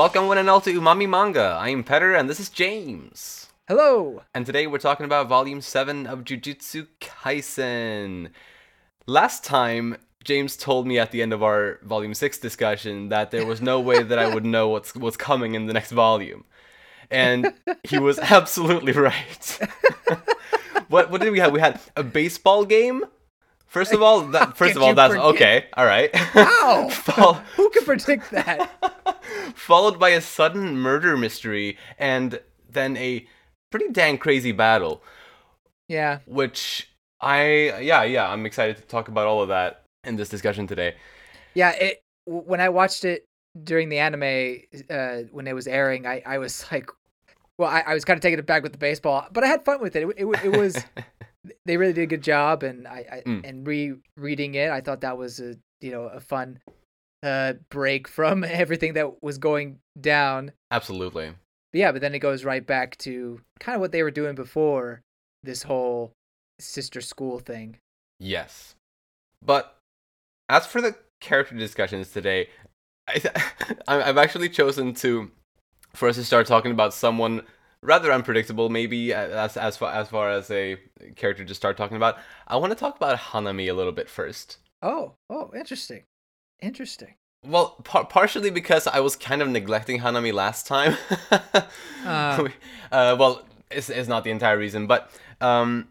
Welcome one and all to Umami Manga. I'm Petter and this is James. Hello. And today we're talking about volume 7 of Jujutsu Kaisen. Last time James told me at the end of our volume 6 discussion that there was no way that I would know what's what's coming in the next volume. And he was absolutely right. what what did we have? We had a baseball game? First of all, that first of all that's forget? okay. All right. Wow. Fol- Who could predict that? followed by a sudden murder mystery and then a pretty dang crazy battle Yeah. which i yeah yeah i'm excited to talk about all of that in this discussion today Yeah. It when I watched it during the anime uh, when it was airing, I, I was like, well, I, I was kind of taking it back with the baseball, but I had fun with it. It, it, it was they really did a good job, and I, I Mm. and re reading it, I thought that was a you know a fun uh break from everything that was going down. absolutely But yeah, but then it goes right back to kind of what they were doing before this whole sister school thing. yes but as for the character discussions today I th- i've actually chosen to for us to start talking about someone rather unpredictable maybe as as far as far as a character to start talking about i want to talk about hanami a little bit first Oh, oh, interesting, interesting. Well, par- partially because I was kind of neglecting Hanami last time. Ah. uh, well, it's, it's not the entire reason, but um,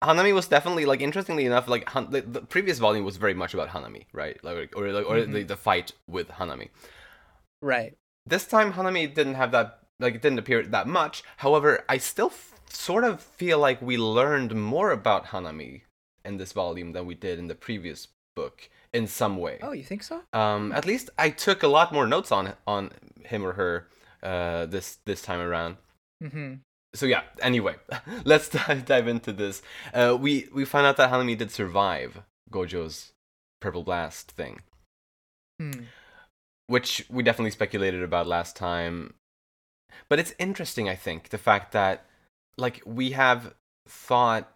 Hanami was definitely like interestingly enough, like Han- the, the previous volume was very much about Hanami, right? Like or like, or Mhm. the, the fight with Hanami. Right. This time Hanami didn't have that like it didn't appear that much. However, I still f- sort of feel like we learned more about Hanami in this volume than we did in the previous book in some way. Oh, you think so? Um, at least I took a lot more notes on on him or her uh, this this time around. Mm-hmm. So yeah. Anyway, let's dive, dive into this. Uh, we we find out that Hanami did survive Gojo's purple blast thing, Hmm. which we definitely speculated about last time. But it's interesting, I think, the fact that like we have thought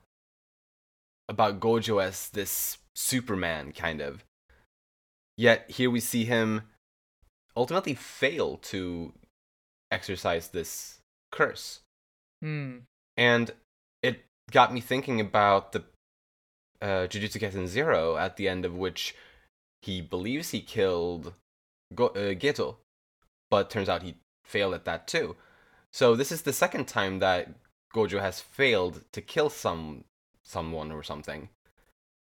about Gojo as this Superman kind of. Yet here we see him ultimately fail to exorcise this curse. Hmm. And it got me thinking about the uh, Jujutsu Kaisen Zero, at the end of which he believes he killed Go- uh, Geto, but turns out he failed at that too. So this is the second time that Gojo has failed to kill some someone or something.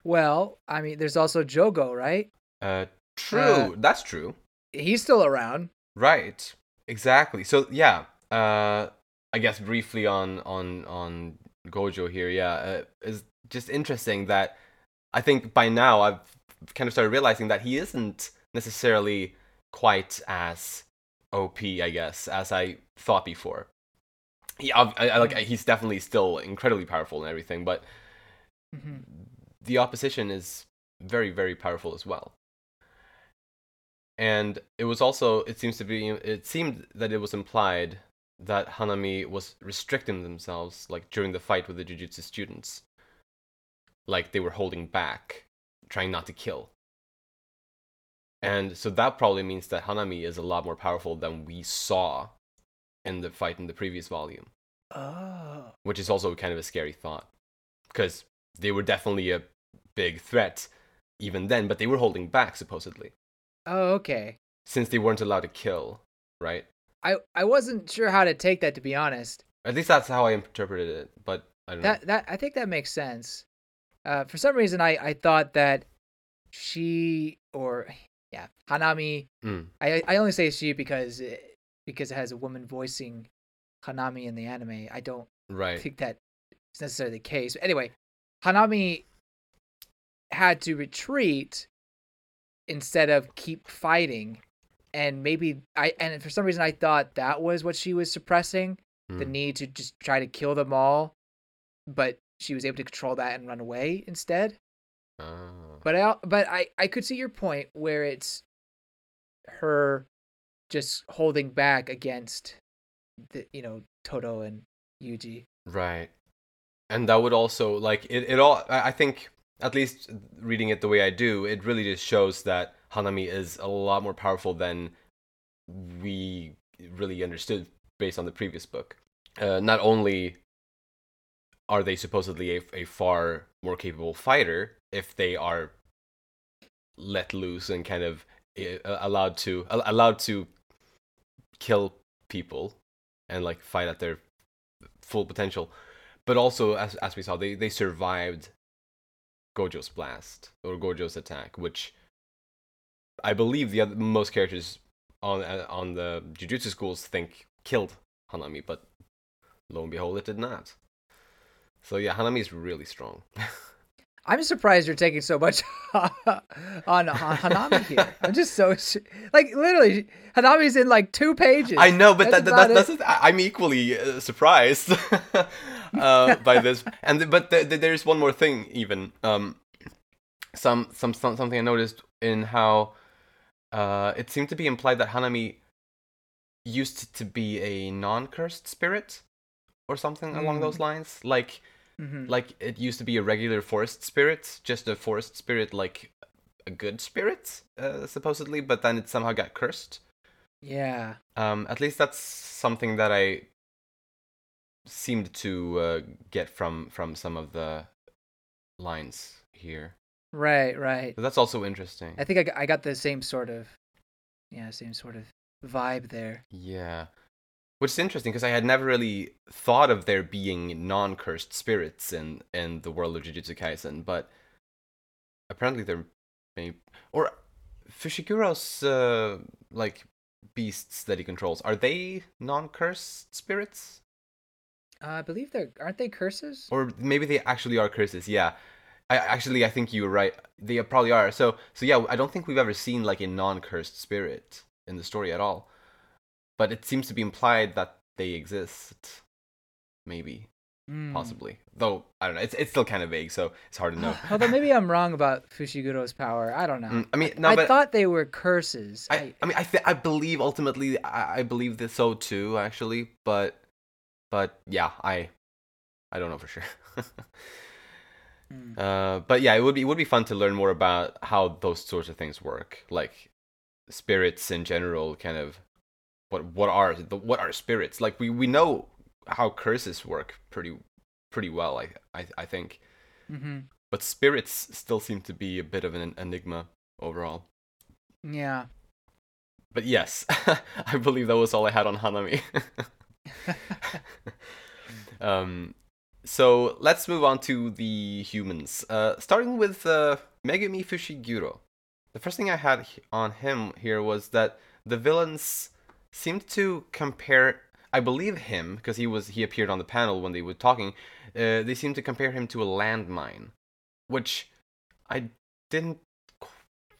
Well, I mean, there's also Jogo, right? Uh, true, Uh, that's true. He's still around. Right. Exactly. So yeah, uh I guess briefly on on on Gojo here, yeah, uh, is just interesting that I think by now I've kind of started realizing that he isn't necessarily quite as OP, I guess, as I thought before. He, I, I, like he's definitely still incredibly powerful and everything, but hmm the opposition is very very powerful as well. And it was also it seems to be it seemed that it was implied that hanami was restricting themselves like during the fight with the jujutsu students. Like they were holding back trying not to kill and so that probably means that hanami is a lot more powerful than we saw in the fight in the previous volume Oh. which is also kind of a scary thought because they were definitely a big threat even then, but they were holding back supposedly Oh, okay. since they weren't allowed to kill, right? I I wasn't sure how to take that to be honest. At least that's how I interpreted it, but I don't That that I think that makes sense. Uh, for some reason, I I thought that she or yeah Hanami. Mm, I I only say she because it, because it has a woman voicing Hanami in the anime. I don't right. think that is necessarily the case. Anyway, Hanami had to retreat instead of keep fighting. And maybe I and for some reason I thought that was what she was suppressing, the Mm. need to just try to kill them all, but she was able to control that and run away instead. Ah. But I but I I could see your point where it's her just holding back against the you know Todo and Yuji. Right. And that would also like it, it all I think at least reading it the way I do, it really just shows that Hanami is a lot more powerful than we really understood based on the previous book. Uh, not only are they supposedly a, a far more capable fighter if they are let loose and kind of uh, allowed to allowed to kill people and like fight at their full potential but also as as we saw they they survived gojo's blast or gojo's attack which i believe the other most characters on uh, on the jujutsu schools think killed hanami but lo and behold it did not so yeah, Hanami is really strong. I'm surprised you're taking so much on, on Hanami here. I'm just so like literally Hanami's in like two pages. I know, but that's that, that, that's I'm equally uh, surprised uh, by this. And but the, the, there's one more thing even. Um, some, some some something I noticed in how uh, it seemed to be implied that Hanami used to be a non-cursed spirit or something mm. along those mm. lines. Like, mm-hmm. like it used to be a regular forest spirit, just a forest spirit, like a good spirit, uh, supposedly. But then it somehow got cursed. Yeah. Um. At least that's something that I seemed to uh, get from from some of the lines here. Right. Right. that's also interesting. I think I I got the same sort of, yeah, same sort of vibe there. Yeah. Which is interesting because I had never really thought of there being non-cursed spirits in in the world of Jujutsu Kaisen, but apparently there may or Fushiguro's uh, like beasts that he controls are they non-cursed spirits? Uh, I believe they're aren't they curses? Or maybe they actually are curses. Yeah, I actually I think you were right. They probably are. So so yeah, I don't think we've ever seen like a non-cursed spirit in the story at all but it seems to be implied that they exist. Maybe. Mm. Possibly. Though, I don't know. It's, it's still kind of vague, so it's hard to know. Although maybe I'm wrong about Fushiguro's power. I don't know. Mm, I mean, no, I, thought they were curses. I, I, I mean, I, th- I believe ultimately, I, I believe this so too, actually. But, but yeah, I, I don't know for sure. mm. uh, but yeah, it would be it would be fun to learn more about how those sorts of things work, like spirits in general, kind of what what are the what are spirits? Like we we know how curses work pretty pretty well i i, I think. Mm-hmm. but spirits still seem to be a bit of an enigma overall. Yeah. But yes i believe that was all i had on hanami. Um so let's move on to the humans. Uh starting with uh megumi fushiguro. The first thing i had on him here was that the villains seemed to compare I believe him because he was he appeared on the panel when they were talking. Uh, they seemed to compare him to a landmine, which I didn't,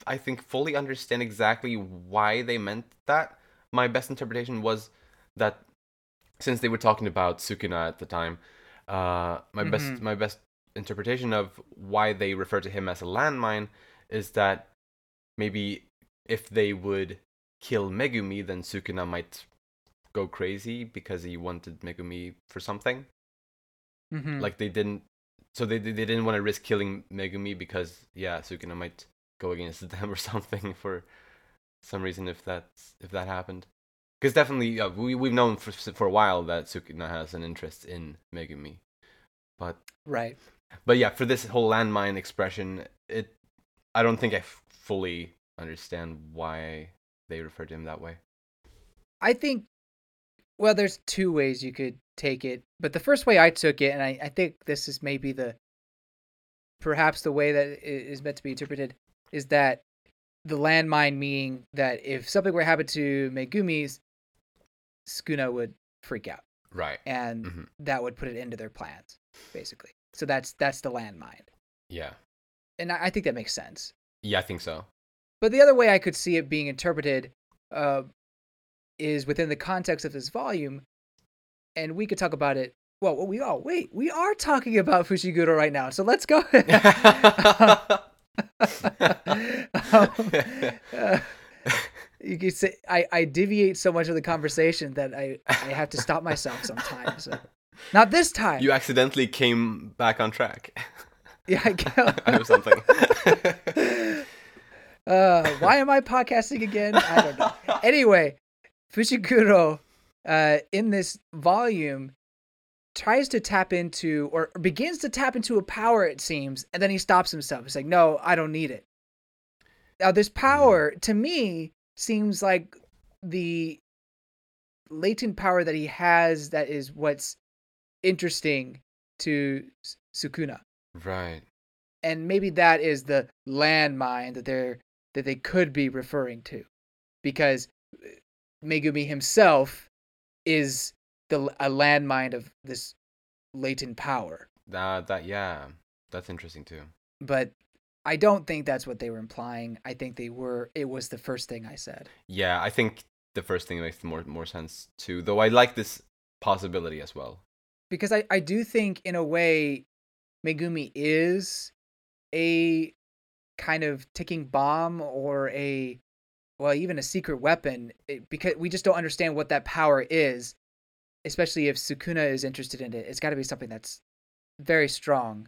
I think, fully understand exactly why they meant that. My best interpretation was that since they were talking about Sukuna at the time, uh, my mm-hmm. best my best interpretation of why they refer to him as a landmine is that maybe if they would kill Megumi, then Sukuna might go crazy because he wanted Megumi for something. Mm-hmm. Like they didn't, so they they didn't want to risk killing Megumi because yeah, Sukuna might go against them or something for some reason if that's if that happened. Because definitely, uh, we we've known for for a while that Sukuna has an interest in Megumi, but right. But yeah, for this whole landmine expression, it I don't think I f- fully understand why they refer to him that way? I think, well, there's two ways you could take it, but the first way I took it, and I, I think this is maybe the perhaps the way that it is meant to be interpreted, is that the landmine meaning that if something were to happen to Megumi's, Sukuna would freak out. Right. And mm-hmm. that would put it into their plans, basically. So that's that's the landmine. Yeah. And I, I think that makes sense. Yeah, I think so. But the other way I could see it being interpreted uh, is within the context of this volume, and we could talk about it. Well, we oh wait, we are talking about Fushiguro right now, so let's go. um, uh, you could say I, I deviate so much of the conversation that I, I have to stop myself sometimes. So. Not this time. You accidentally came back on track. Yeah, I or something. Uh, why am I podcasting again? I don't know. Anyway, Fushiguro, uh, in this volume, tries to tap into or begins to tap into a power. It seems, and then he stops himself. He's like, "No, I don't need it." Now, this power to me seems like the latent power that he has. That is what's interesting to Sukuna Right. and maybe that is the landmine that they're that they could be referring to because uh, megumi himself is the a landmine of this latent power Uh, that yeah, that's interesting too. but i don't think that's what they were implying i think they were it was the first thing i said Yeah, I think the first thing makes more more sense too. Though I like this possibility as well. because i i do think in a way megumi is a kind of ticking bomb or a well even a secret weapon it, because we just don't understand what that power is especially if sukuna is interested in it it's got to be something that's very strong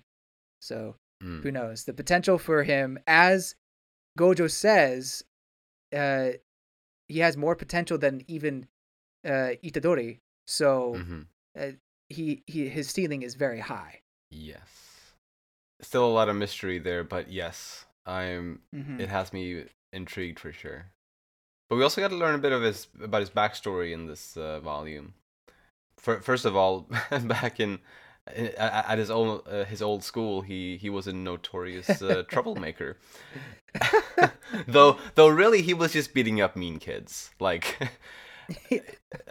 so Mm. who knows the potential for him as gojo says uh he has more potential than even uh itadori so Mhm. uh, he, he his ceiling is very high Yes. Still a lot of mystery there, but yes, I'm. Mhm. It has me intrigued for sure. But we also got to learn a bit of his about his backstory in this uh, volume. For, first of all, back in at his old uh, his old school, he he was a notorious uh, troublemaker. though though really he was just beating up mean kids. Like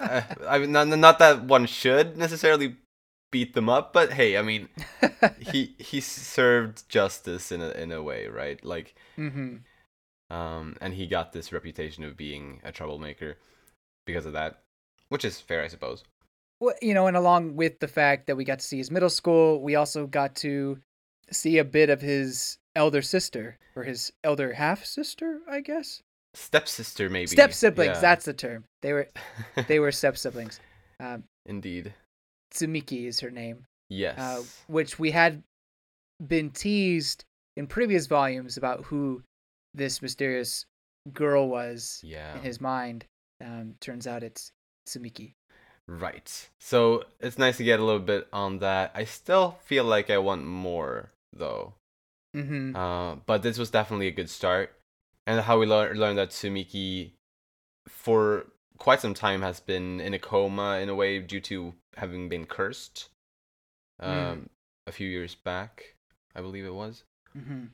uh, I mean not, not that one should necessarily beat them up, but hey, I mean he he served justice in a in a way, right? Like hmm um, and he got this reputation of being a troublemaker because of that, which is fair, I suppose. well, you know, and along with the fact that we got to see his middle school, we also got to see a bit of his elder sister or his elder half sister, I guess. Stepsister, maybe. Step siblings, Yeah. that's the term. They were they were step siblings. Um, indeed. Tsumiki is her name, Yes. uh, which we had been teased in previous volumes about who this mysterious girl was yeah. in his mind. Um, turns out it's Tsumiki. Right. So it's nice to get a little bit on that. I still feel like I want more, though. Mm-hmm. Uh, but this was definitely a good start. And how we lear- learned that Sumiki, for quite some time, has been in a coma in a way due to having been cursed. Um, Mm. a few years back, I believe it was. Mm-hmm.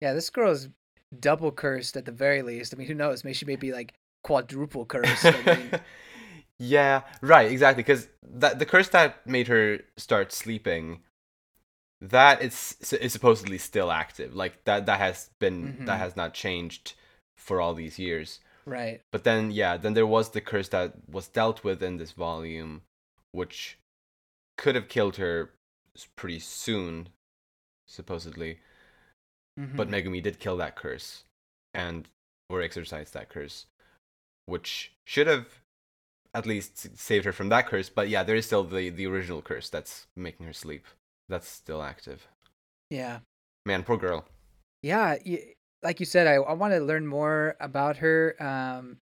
Yeah, this girl is double cursed at the very least. I mean, who knows? Maybe she may be like quadruple cursed. I mean, yeah, right, exactly. Because that the curse that made her start sleeping, that is is supposedly still active. Like that that has been Mhm. that has not changed for all these years. Right. But then yeah, then there was the curse that was dealt with in this volume, which could have killed her pretty soon, supposedly. But Mhm. Megumi did kill that curse, and or exorcised that curse, which should have at least saved her from that curse. But yeah, there is still the the original curse that's making her sleep. That's still active. yeah, Man, poor girl. yeah. y like you said, I I want to learn more about her. Um,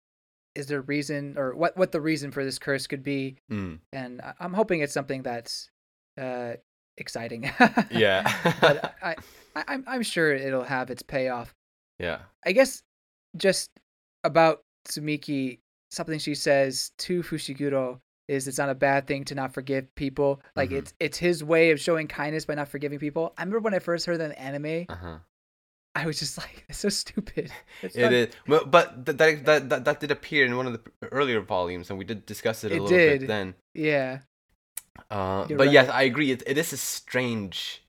is there a reason or what what the reason for this curse could be? Mm. And I- I'm hoping it's something that's uh exciting. Yeah. but I, I I'm I'm sure it'll have its payoff. Yeah. I guess just about Tsumiki, something she says to Fushiguro is it's not a bad thing to not forgive people. Like Mhm. it's it's his way of showing kindness by not forgiving people. I remember when I first heard that in anime, Uh huh. I was just like, it's so stupid. It's It not- is, but that, that that that did appear in one of the earlier volumes, and we did discuss it a It little did. bit then. Yeah. Uh, but yes. I agree. It, it is a strange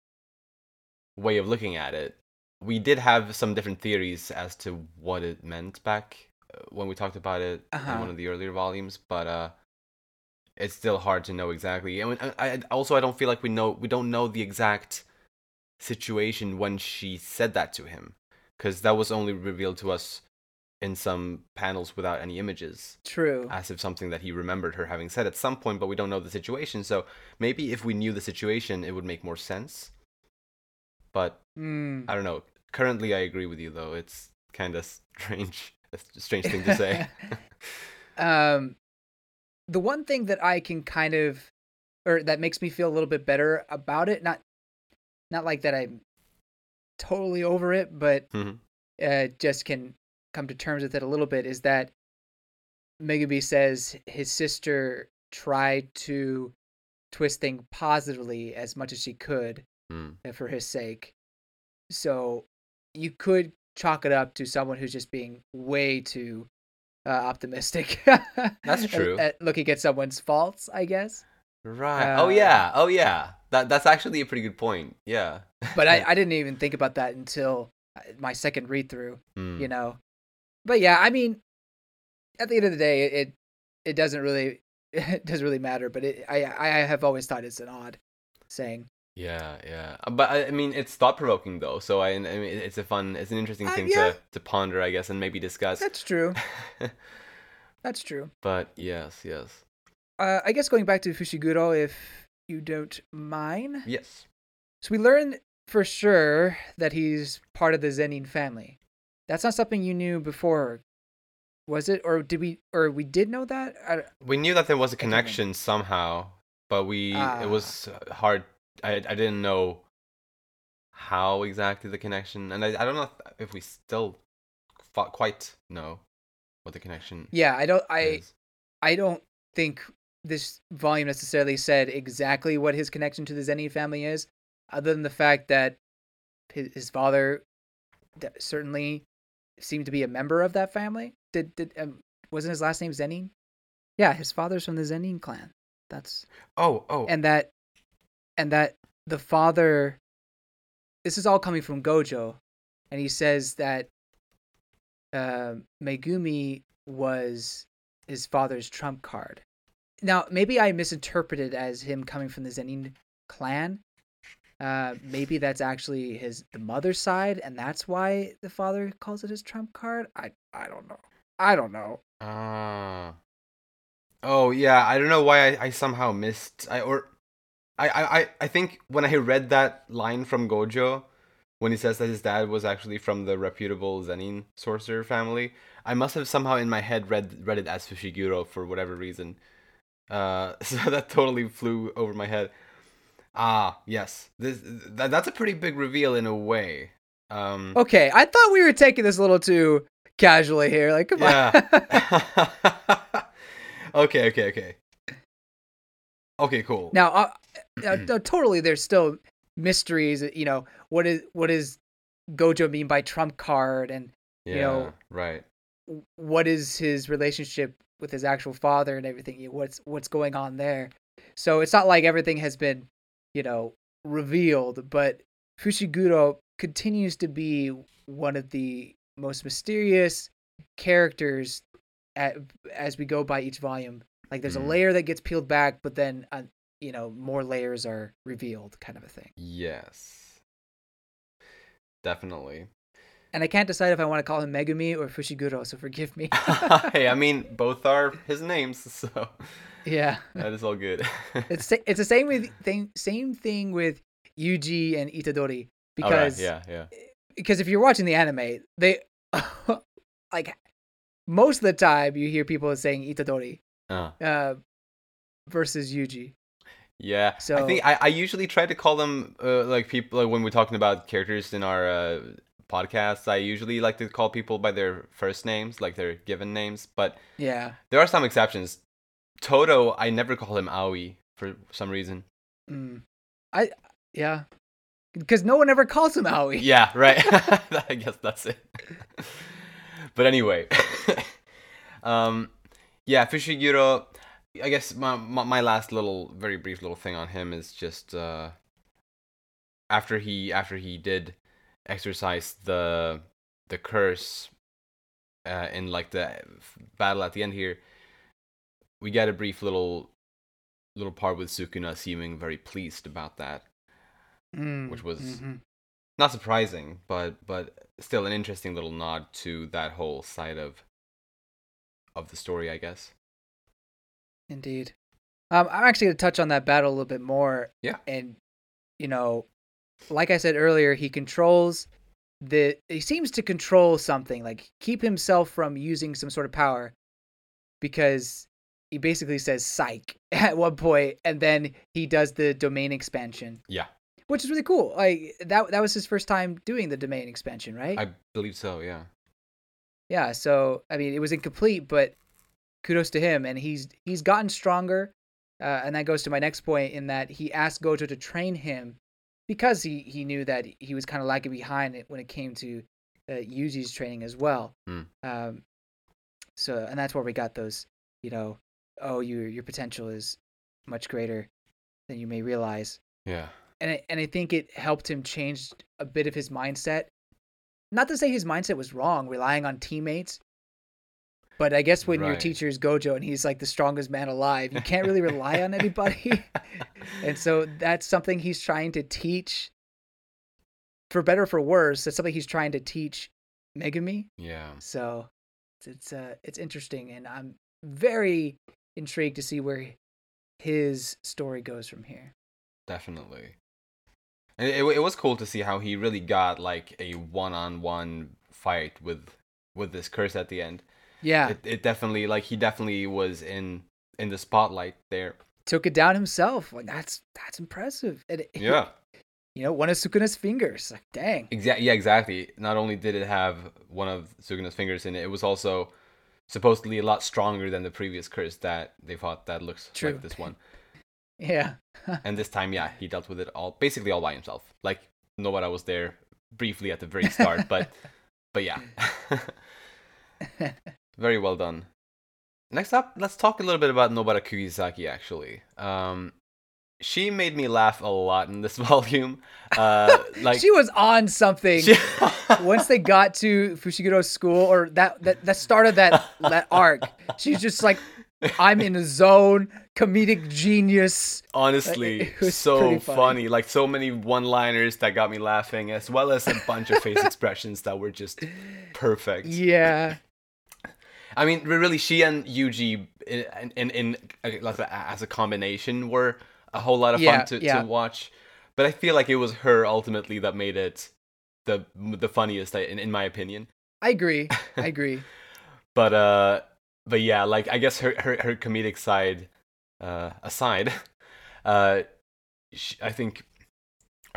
way of looking at it. We did have some different theories as to what it meant back uh, when we talked about it in Uh-huh. one of the earlier volumes, but uh, it's still hard to know exactly. I mean, I, I also I don't feel like we know we don't know the exact situation when she said that to him, because that was only revealed to us in some panels without any images True. as if something that he remembered her having said at some point, but we don't know the situation. So maybe if we knew the situation, it would make more sense. But Mm. I don't know. Currently, I agree with you though. It's kind of strange, a strange thing to say. Um, the one thing that I can kind of, or that makes me feel a little bit better about it, not, not like that I'm totally over it, but Mhm. uh, just can come to terms with it a little bit, is that Megumi says his sister tried to twist things positively as much as she could Mm. uh, for his sake. So you could chalk it up to someone who's just being way too uh, optimistic. That's at- true. At, looking at someone's faults, I guess. Right. Uh, oh yeah. Oh yeah. That that's actually a pretty good point. Yeah. But I, I didn't even think about that until uh, my second read through. Mm. You know. But yeah, I mean, at the end of the day, it it, doesn't really it doesn't really matter. But it, I I have always thought it's an odd saying. Yeah, yeah. Uh, But I I mean, it's thought provoking though. So I, I mean, it's a fun, it's an interesting Uh, thing yeah. to to ponder, I guess, and maybe discuss. That's true. That's true. but yes, yes, Uh, I guess going back to Fushiguro, if you don't mine. yes. So we learned for sure that he's part of the Zenin family. That's not something you knew before, was it? Or did we? Or we did know that? I, We knew that there was a connection somehow, but we Ah. it was hard. I I didn't know how exactly the connection, and I I don't know if, if we still quite know what the connection yeah, I don't. I is. I don't think this volume necessarily said exactly what his connection to the Zenin family is, other than the fact that his, his father d- certainly seemed to be a member of that family. Did did um, wasn't his last name Zenin? Yeah, his father's from the Zenin clan. That's Oh oh and that and that the father this is all coming from gojo and he says that uh, megumi was his father's trump card now maybe i misinterpreted as him coming from the zenin clan uh, maybe that's actually his the mother's side and that's why the father calls it his trump card i i don't know i don't know Ah. Oh yeah, I don't know why I, I somehow missed I or I, I, I- I think when I read that line from Gojo when he says that his dad was actually from the reputable Zenin sorcerer family, I must have somehow in my head read read it as Fushiguro for whatever reason. Uh so that totally flew over my head. Ah, yes. This that, that's a pretty big reveal in a way. Um okay i thought we were taking this a little too casually here like come on okay, okay, okay. Okay, cool. Now, uh, uh, uh, totally, there's still mysteries. You know, what is what does Gojo mean by trump card, and yeah, you know- right. what is his relationship with his actual father and everything? What's what's going on there? So it's not like everything has been, you know, revealed. But Fushiguro continues to be one of the most mysterious characters at, as we go by each volume. Like there's Mhm. a layer that gets peeled back, but then uh, you know more layers are revealed, kind of a thing. Yes. Definitely. And I can't decide if I want to call him Megumi or Fushiguro, so forgive me. hey, I mean, both are his names, so yeah, that is all good. it's it's the same with thing same thing with Yuji and Itadori right, because yeah, yeah. because if you're watching the anime, they like most of the time you hear people saying Itadori Uh, uh, versus Yuji. yeah. so, I think I, I usually try to call them uh, like people like when we're talking about characters in our uh, podcasts. I usually like to call people by their first names, like their given names. But Yeah. there are some exceptions. Todo, I never call him Aoi for some reason. Mm. I yeah. Because no one ever calls him Aoi. Yeah, right. I guess that's it. but anyway, um, yeah, Fushiguro. I guess my, my my last little, very brief little thing on him is just uh, after he after he did exorcise the the curse uh, in like the battle at the end here, we get a brief little little part with Sukuna seeming very pleased about that Mm, which was- mhm. not surprising, but but still an interesting little nod to that whole side of of the story, I guess. Indeed. Um, I'm actually going to touch on that battle a little bit more. Yeah. And, you know, like I said earlier, he controls the. He seems to control something, like keep himself from using some sort of power. because he basically says psych at one point and then he does the domain expansion. Yeah. Which is really cool. Like that that was his first time doing the domain expansion, right? I believe so. Yeah. Yeah, so I mean, it was incomplete, but kudos to him, and he's he's gotten stronger. Uh, and that goes to my next point in that he asked Gojo to train him because he he knew that he was kind of lagging behind it when it came to uh, Yuji's training as well. Mm. Um, so and that's where we got those, you know, oh your your potential is much greater than you may realize. Yeah. And I, and I think it helped him change a bit of his mindset. Not to say his mindset was wrong, relying on teammates. But I guess when your teacher is Gojo and he's like the strongest man alive, you can't really rely on anybody. and so that's something he's trying to teach for better or for worse. That's something he's trying to teach Megumi. Yeah. So it's it's uh it's interesting and I'm very intrigued to see where his story goes from here. Definitely. It, it was cool to see how he really got like a one-on-one fight with with this curse at the end. Yeah. It, it definitely like he definitely was in in the spotlight there. took it down himself. Like that's that's impressive. And it- Yeah. you know, one of Sukuna's fingers. Like, dang. Exactly. Yeah, exactly. Not only did it have one of Sukuna's fingers in it, it was also supposedly a lot stronger than the previous curse that they thought that looks True. like this one. Yeah. And this time, yeah, he dealt with it all basically all by himself. Like Nobara was there briefly at the very start, but but yeah. Very well done. Next up, let's talk a little bit about Nobara Kugisaki actually. Um she made me laugh a lot in this volume. Uh like she was on something. she- Once they got to Fushiguro's school, or that that that started that that arc, she's just like, "I'm in a zone, comedic genius." honestly so funny. funny. like so many one liners that got me laughing as well as a bunch of face expressions that were just perfect Yeah, i mean really she and yuji in in, in uh, like as a combination were a whole lot of Yeah, fun to, yeah. to watch but i feel like it was her ultimately that made it the the funniest in, in my opinion I agree. I agree. but uh but yeah like i guess her her, her comedic side uh aside uh sh i think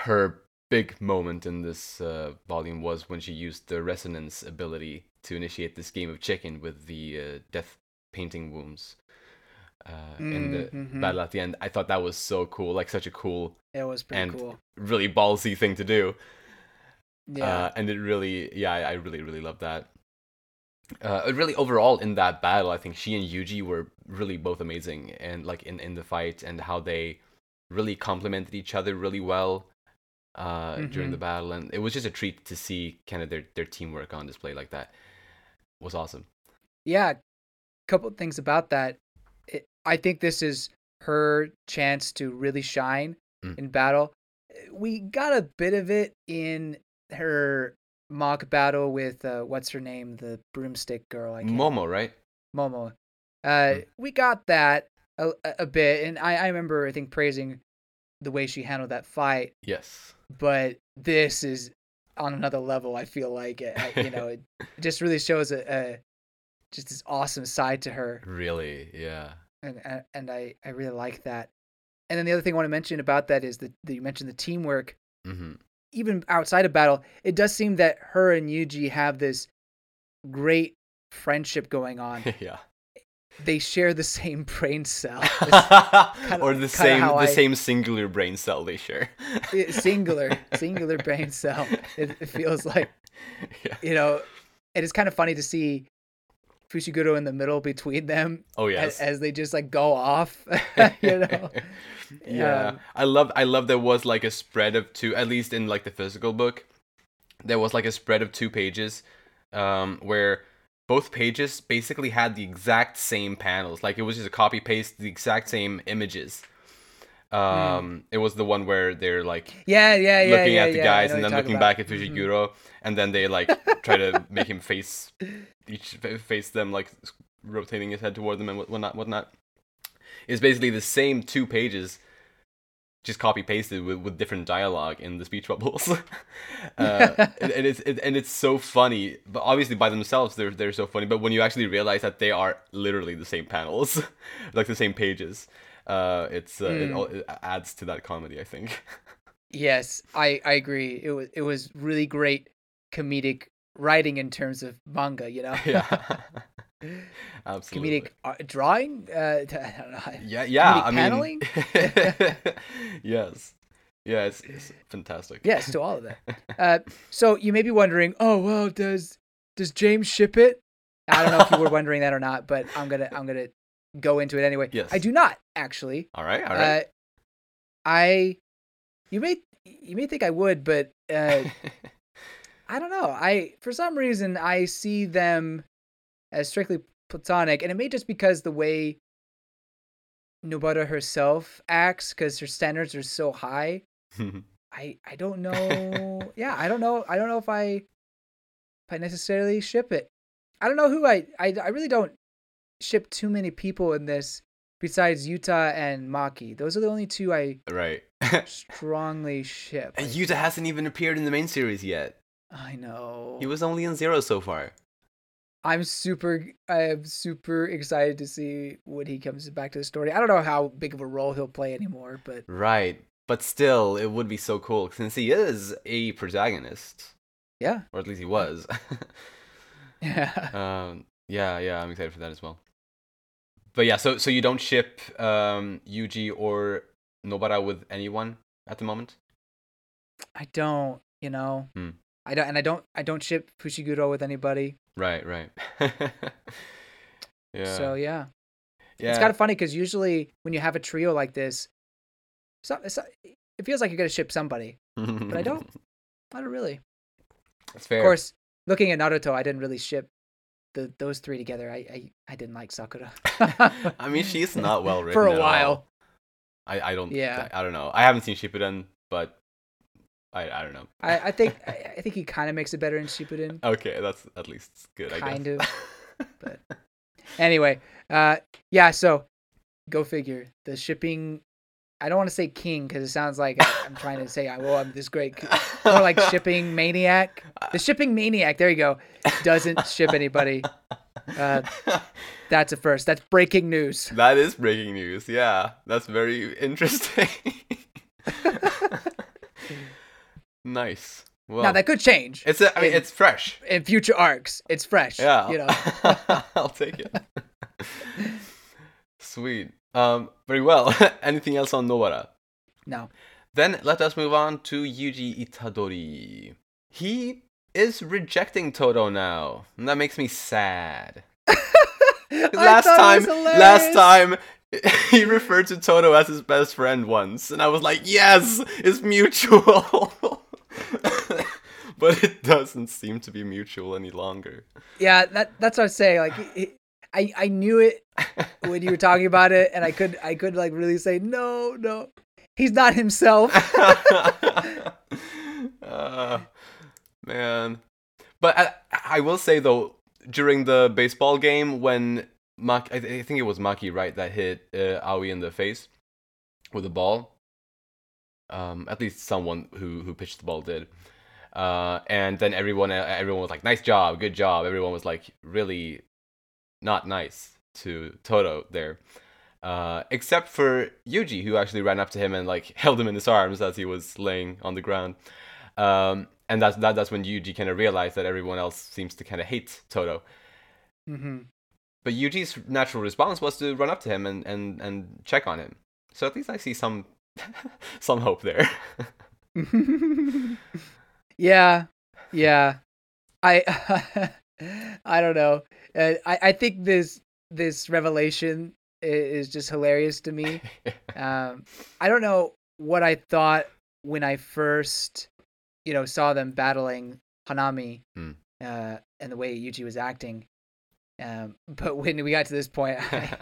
her big moment in this uh volume was when she used the resonance ability to initiate this game of chicken with the uh, death painting wounds uh in the Mhm. battle at the end i thought that was so cool like such a cool It was pretty And- cool. really ballsy thing to do Yeah. uh, and it really, yeah, I, I really, really love that. Uh, really overall in that battle, I think she and Yuji were really both amazing, and like in in the fight and how they really complemented each other really well uh, during Mhm. the battle, and it was just a treat to see kind of their their teamwork on display like that. Was awesome. yeah a couple things about that it, i think this is her chance to really shine Mm. in battle we got a bit of it in her mock battle with uh, what's her name the broomstick girl I Momo, right? momo uh Mm. we got that a, a- a bit and I, I remember i think praising the way she handled that fight Yes. but this is on another level i feel like uh, you know it just really shows a, a just this awesome side to her Really, yeah. and and- I I really like that. And then the other thing I want to mention about that is that, that you mentioned the teamwork. hmm Even outside of battle, it does seem that her and Yuji have this great friendship going on. yeah. They share the same brain cell, or the same the I- same singular brain cell they share. Singular singular brain cell. It, it feels like yeah. you know. It is kind of funny to see Fushiguro in the middle between them Oh yes. as, they just like go off. you know. yeah Um, i love i love there was like a spread of two at least in like the physical book there was like a spread of two pages um where both pages basically had the exact same panels like it was just a copy paste the exact same images um it was the one where they're like Yeah, yeah, yeah. looking yeah, at the yeah, guys and then looking talking back at about. Mhm. And then they like try to make him face each face them like rotating his head toward them and whatnot whatnot it's basically the same two pages just copy pasted with, with different dialogue in the speech bubbles. uh, and, and it's it, and it's so funny. But obviously by themselves they're they're so funny. But when you actually realize that they are literally the same panels, like the same pages, uh, it's uh, it, Mm. all- it adds to that comedy. I think. Yes, I I agree. It was it was really great comedic writing in terms of manga. You know, yeah. Absolutely. comedic uh, drawing. Uh, I don't know. Yeah, yeah. I paneling? mean, yes, yeah. It's, it's fantastic. Yes, to all of that. Uh, so you may be wondering, oh well, does does James ship it? I don't know if you were wondering that or not, but I'm gonna I'm gonna go into it anyway. Yes. I do not actually. All right. All right. Uh, I you may you may think I would, but uh, I don't know. I for some reason I see them as strictly platonic, and it may just because the way Nobara herself acts, because her standards are so high. I I don't know. yeah, I don't know. I don't know if I if I necessarily ship it. I don't know who I I I really don't ship too many people in this besides Yuta and Maki. Those are the only two I right. strongly ship. and Yuta hasn't even appeared in the main series yet. I know. He was only in Zero so far. I'm super I am super excited to see when he comes back to the story. I don't know how big of a role he'll play anymore, but Right. But still, it would be so cool since he is a protagonist, yeah. or at least he was. Yeah. um, yeah, yeah, I'm excited for that as well. But yeah, so so you don't ship um, Yuji or Nobara with anyone at the moment? I don't, you know. Hmm. I don't and I don't I don't ship Fushiguro with anybody. Right, right. yeah. So yeah. yeah. It's kind of funny because usually when you have a trio like this, so, so, it feels like you're gonna ship somebody, but I don't. I don't really. That's fair. Of course, looking at Naruto, I didn't really ship the those three together. I I, I didn't like Sakura. I mean, she's not well written for a at all. while. I, I don't. Yeah. I, I don't know. I haven't seen Shippuden, but I I don't know. I, I think I, I think he kind of makes it better in Shippuden. Okay, that's at least good. I Kind guess. but- Anyway, uh, yeah. So, go figure. The shipping. I don't want to say king because it sounds like I'm trying to say, "Well, I'm this great." More like shipping maniac. The shipping maniac. There you go. Doesn't ship anybody. Uh, That's a first. That's breaking news. that is breaking news. Yeah, that's very interesting. Nice. Well, now that could change it's a, I mean, in- it's fresh. in future arcs. It's fresh. Yeah. You know. I'll take it. Sweet. Um, very well. Anything else on Nobara? No. Then let us move on to Yuji Itadori. He is rejecting Todo now, and that makes me sad. last time, last time, he referred to Todo as his best friend once, and I was like, yes, it's mutual. but it doesn't seem to be mutual any longer. Yeah, that that's what I was saying. Like, it, I I knew it when you were talking about it, and I could I could like really say no, no, he's not himself. uh, man. But I, I will say though, during the baseball game when Maki, I, I think it was Maki, right, that hit uh, Aoi in the face with a ball. Um, at least someone who who pitched the ball did. Uh, and then everyone everyone was like, "Nice job, good job." Everyone was like, really not nice to Todo there. Uh, except for Yuji, who actually ran up to him and like held him in his arms as he was laying on the ground. Um, and that's that, that's when Yuji kind of realized that everyone else seems to kind of hate Todo. hmm But Yuji's natural response was to run up to him and, and, and check on him. So at least I see some some hope there. yeah, yeah. I I don't know. Uh, I I think this this revelation is just hilarious to me. Um, I don't know what I thought when I first, you know, saw them battling Hanami, Hmm. uh, and the way Yuji was acting. Um, but when we got to this point, I,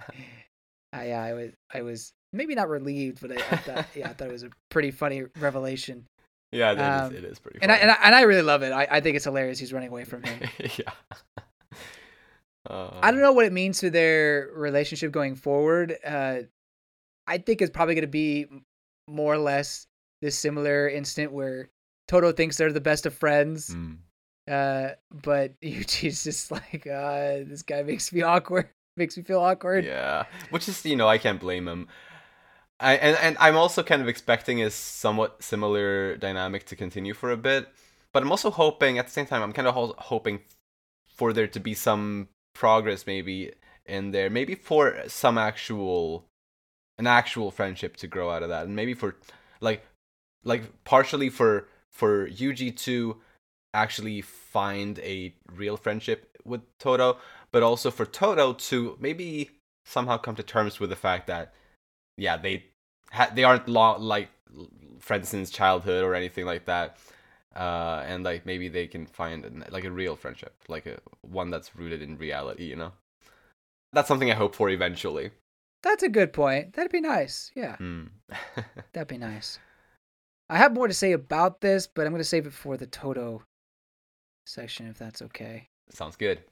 I, I was, I was maybe not relieved, but I, I thought, yeah, I thought it was a pretty funny revelation, yeah, it is, Um, it is pretty. and I, funny. and I, and I really love it. I, I think it's hilarious. He's running away from him. yeah. Uh, I don't know what it means to their relationship going forward. Uh, I think it's probably going to be more or less this similar instant where Todo thinks they're the best of friends, Mm. uh, but Yuji's just like, uh, this guy makes me awkward, makes me feel awkward. Yeah, which is you know I can't blame him. I and and I'm also kind of expecting a somewhat similar dynamic to continue for a bit, but I'm also hoping at the same time I'm kind of ho- hoping for there to be some progress maybe in there, maybe for some actual an actual friendship to grow out of that, and maybe for like like partially for for Yuji to actually find a real friendship with Todo, but also for Todo to maybe somehow come to terms with the fact that yeah they ha- they aren't lo- like friends since childhood or anything like that uh and like maybe they can find like a real friendship like a one that's rooted in reality you know that's something i hope for eventually That's a good point. That'd be nice. Yeah, Hmm. that'd be nice. I have more to say about this, but I'm going to save it for the Todo section if that's okay. sounds good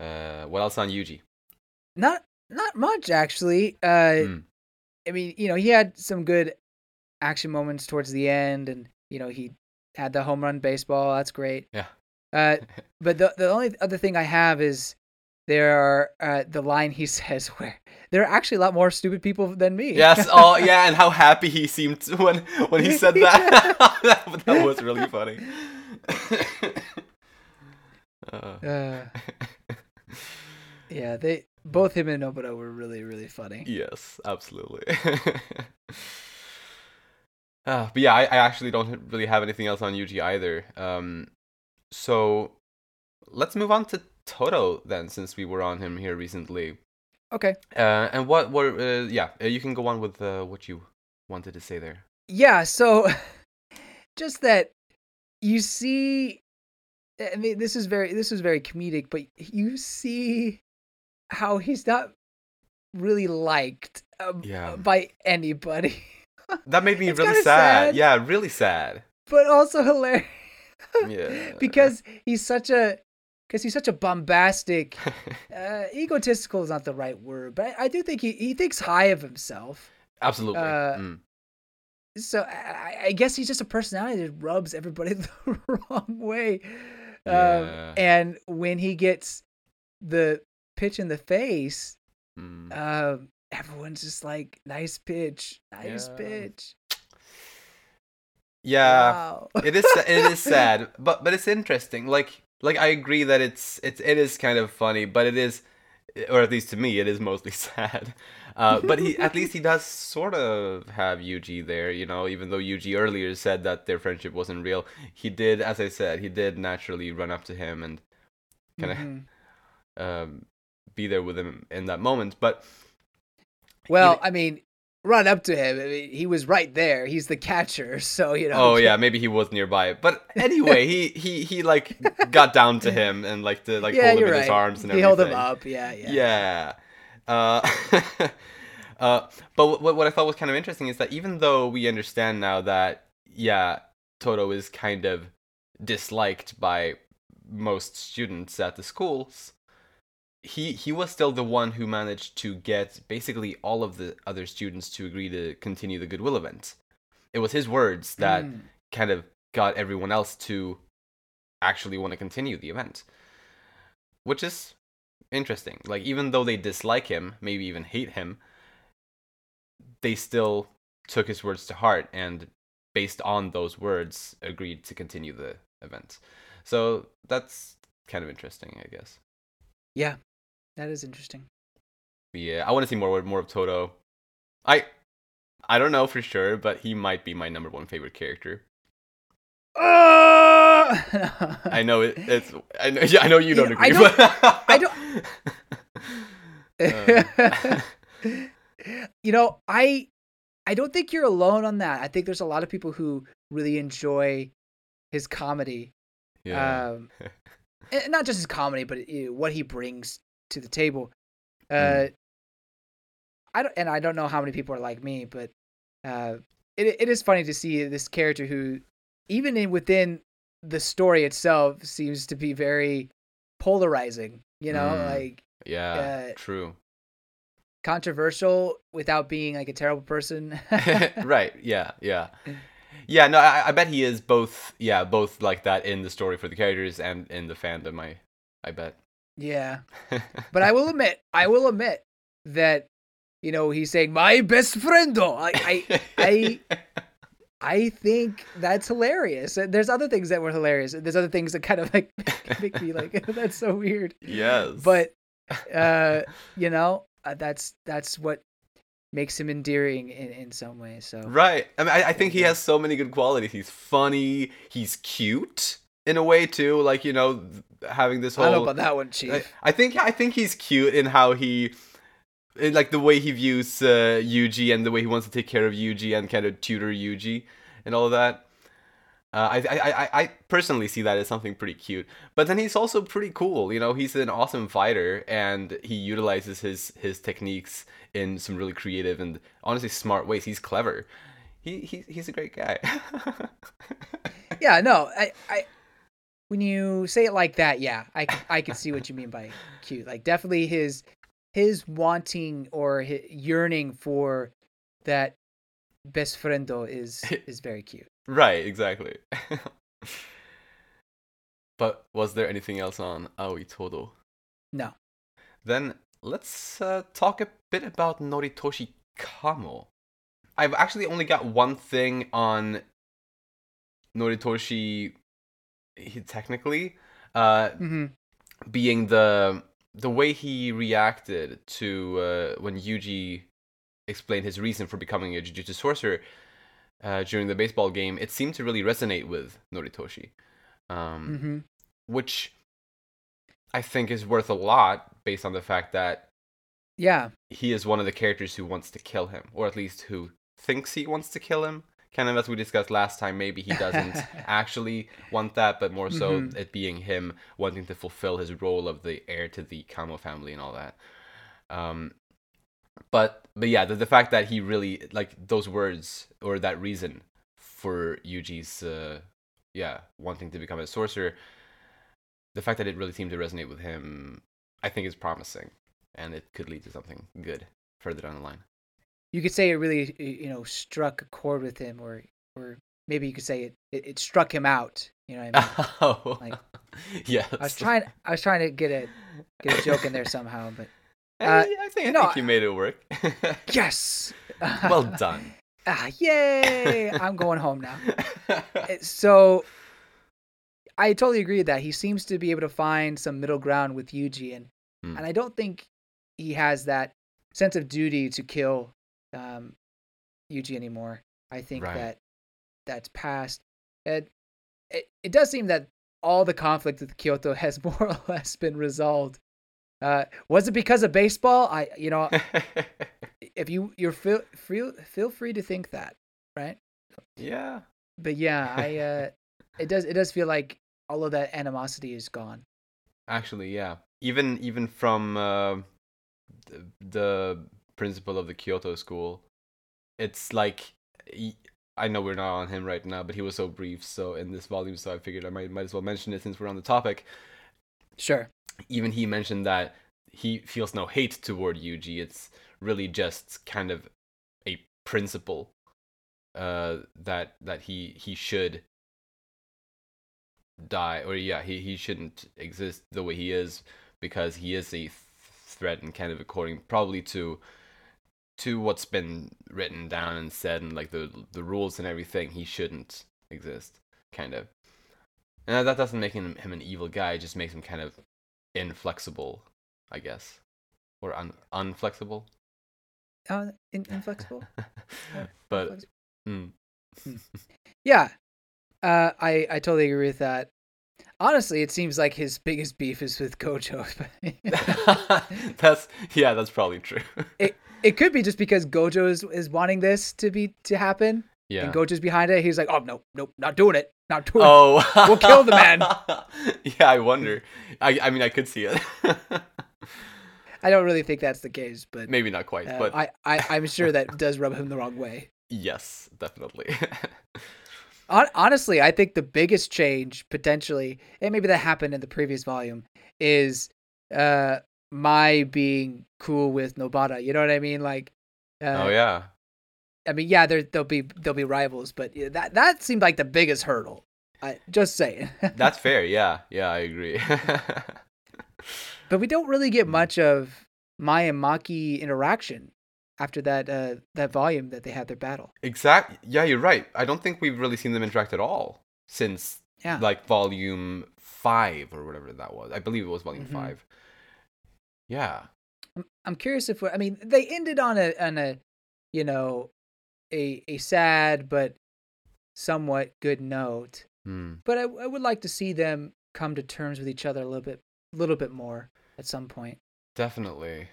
uh what else on yuji Not not much actually. Uh Hmm. I mean, you know, he had some good action moments towards the end and you know, he had the home run baseball. That's great. yeah Uh but the the only other thing I have is there are uh, the line he says where there are actually a lot more stupid people than me. yes oh yeah and how happy he seemed when when he said that that, that was really funny uh, Uh, yeah, they both him and Nobuto were really really funny. Yes, absolutely. uh, but yeah, I, I actually don't really have anything else on Yuji either. Um, so let's move on to Todo then, since we were on him here recently. Okay. Uh, and what were uh, yeah, uh, you can go on with uh, what you wanted to say there. Yeah, so just that you see I mean this is very this is very comedic, but you see how he's not really liked um, Yeah. by anybody. That made me It's really sad. sad. Yeah, really sad. but also hilarious Yeah. because he's such a because he's such a bombastic uh, egotistical is not the right word, but I, I do think he, he thinks high of himself. absolutely. uh, Mm. so I, I guess he's just a personality that rubs everybody the wrong way. Yeah. Um, and when he gets the pitch in the face, Mm. um, everyone's just like, "Nice pitch, nice Yeah. pitch." yeah. Wow. it is. It is sad but but it's interesting like like i agree that it's it's it is kind of funny but it is or at least to me it is mostly sad uh but he at least he does sort of have yuji there you know even though yuji earlier said that their friendship wasn't real he did as i said he did naturally run up to him and kind of Mhm. um be there with him in that moment but Well, Even- I mean, run up to him. I mean, he was right there. He's the catcher, so you know. oh yeah maybe he was nearby but anyway he he he like got down to him and like to like yeah, hold him in right. his arms and he everything held him up. Yeah, yeah. Yeah. Uh, uh, but what, what I thought was kind of interesting is that even though we understand now that, yeah, Todo is kind of disliked by most students at the schools, he, he was still the one who managed to get basically all of the other students to agree to continue the Goodwill event. It was his words that Mm. kind of got everyone else to actually want to continue the event. Which is interesting. Like even though they dislike him, maybe even hate him, they still took his words to heart and based on those words agreed to continue the event. So that's kind of interesting, I guess. Yeah, that is interesting. Yeah, I want to see more more of Todo. I I don't know for sure, but he might be my number one favorite character. I I know it, it's. I know. I know you don't agree. I don't- but I don't- Uh. you know, I I don't think you're alone on that. I think there's a lot of people who really enjoy his comedy. yeah. Um, not just his comedy, but uh, what he brings to the table. Uh, Mm. I don't, and I don't know how many people are like me, but uh, it it is funny to see this character who, even in within the story itself, seems to be very polarizing. You know, Mm. like yeah. uh, true. controversial without being like a terrible person. right. Yeah. Yeah. Yeah. No, I, I bet he is both. Yeah, both like that in the story for the characters and in the fandom. I, I bet. Yeah. But I will admit, I will admit that, you know, he's saying my best friendo. I, I, I, I think that's hilarious. There's other things that were hilarious. There's other things that kind of like make me like that's so weird. yes. But uh, you know, uh, that's that's what makes him endearing in, in some ways. So Right. I mean, I, I think he has so many good qualities. He's funny. He's cute in a way too. Like you know, having this whole. I don't know about that one, Chief. I, I think I think he's cute in how he, in like the way he views uh, Yuji and the way he wants to take care of Yuji and kind of tutor Yuji and all of that. Uh, I, I, I, I personally see that as something pretty cute. But then he's also pretty cool. You know, he's an awesome fighter and he utilizes his his techniques in some really creative and honestly smart ways. He's clever. He, he he's a great guy. yeah, no, I, I, when you say it like that, yeah, I I can see what you mean by cute. Like definitely his, his wanting or his yearning for that best friendo is is very cute. Right, exactly. but was there anything else on Aoi Todo? No, Then let's uh, talk a bit about Noritoshi Kamo. I've actually only got one thing on Noritoshi he, technically, uh, hmm being the the way he reacted to uh, when Yuji explained his reason for becoming a Jujutsu sorcerer uh, during the baseball game. It seemed to really resonate with Noritoshi, um, hmm which I think is worth a lot based on the fact that yeah, he is one of the characters who wants to kill him, or at least who thinks he wants to kill him. Kind of as we discussed last time, maybe he doesn't actually want that, but more so Mhm. it being him wanting to fulfill his role of the heir to the Kamo family and all that. Um, but but yeah, the, the fact that he really like those words or that reason for Yuji's uh, yeah wanting to become a sorcerer, the fact that it really seemed to resonate with him, I think is promising, and it could lead to something good further down the line. You could say it really you know struck a chord with him, or or maybe you could say it it, it struck him out. You know what I mean? Oh, Like- yes. I was trying I was trying to get a get a joke in there somehow, but I, uh, I think I no, think you made it work. yes, well done. Ah, yay! I'm going home now. So I totally agree with that. He seems to be able to find some middle ground with Yuji, and Hmm. and I don't think he has that sense of duty to kill um, Yuji anymore. I think Right. that that's past. It, it it does seem that all the conflict with Kyoto has more or less been resolved. Uh, was it because of baseball? I you know if you you're feel feel feel free to think that, right? yeah. But yeah, I uh, it does it does feel like all of that animosity is gone. Actually, yeah. Even even from uh, the, the principal of the Kyoto school, it's like he, I know we're not on him right now, but he was so brief. So in this volume, so I figured I might might as well mention it since we're on the topic. Sure. Even he mentioned that he feels no hate toward Yuji. It's really just kind of a principle uh, that that he he should die or yeah he, he shouldn't exist the way he is because he is a th- threat and kind of according probably to to what's been written down and said and like the the rules and everything he shouldn't exist kind of and that doesn't make him, him an evil guy it just makes him kind of inflexible i guess or un, unflexible Uh, in, inflexible. but Inflexible. mm. Yeah. Uh, I I totally agree with that. Honestly, it seems like his biggest beef is with Gojo. that's yeah that's probably true it it could be just because Gojo is, is wanting this to be to happen, yeah and Gojo's behind it. He's like, oh no, nope, not doing it, not doing it. Oh, We'll kill the man. yeah, I wonder. I, I mean, I could see it. I don't really think that's the case, but Maybe not quite, uh, but I, I I'm sure that does rub him the wrong way. yes, definitely. Hon- honestly, I think the biggest change potentially, and maybe that happened in the previous volume, is uh Mai being cool with Nobara. You know what I mean? Like, uh, oh yeah. I mean, yeah, there they'll be they'll be rivals, but that that seemed like the biggest hurdle. I just saying. That's fair. Yeah, yeah, I agree. but we don't really get much of Mai and Maki interaction after that uh that volume that they had their battle. exact. Yeah, you're right. I don't think we've really seen them interact at all since Yeah. like volume five or whatever that was. I believe it was volume Mhm. five. Yeah. I'm, I'm curious if we. I mean they ended on a on a you know a a sad but somewhat good note. Hmm. But I, I would like to see them come to terms with each other a little bit a little bit more at some point. Definitely.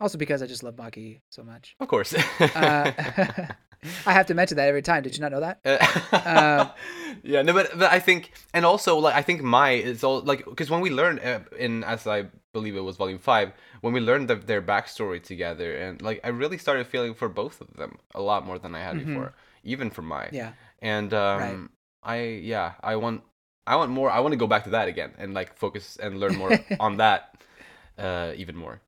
Also because I just love Maki so much. Of course. Uh, I have to mention that every time. Did you not know that? Uh, yeah, no, but, but I think, and also like I think Mai is all like because when we learned uh, in as I believe it was volume five when we learned the, their backstory together, and like I really started feeling for both of them a lot more than I had Mhm. before, even for Mai. Yeah. And um, I yeah I want I want more. I want to go back to that again and like focus and learn more on that uh, even more.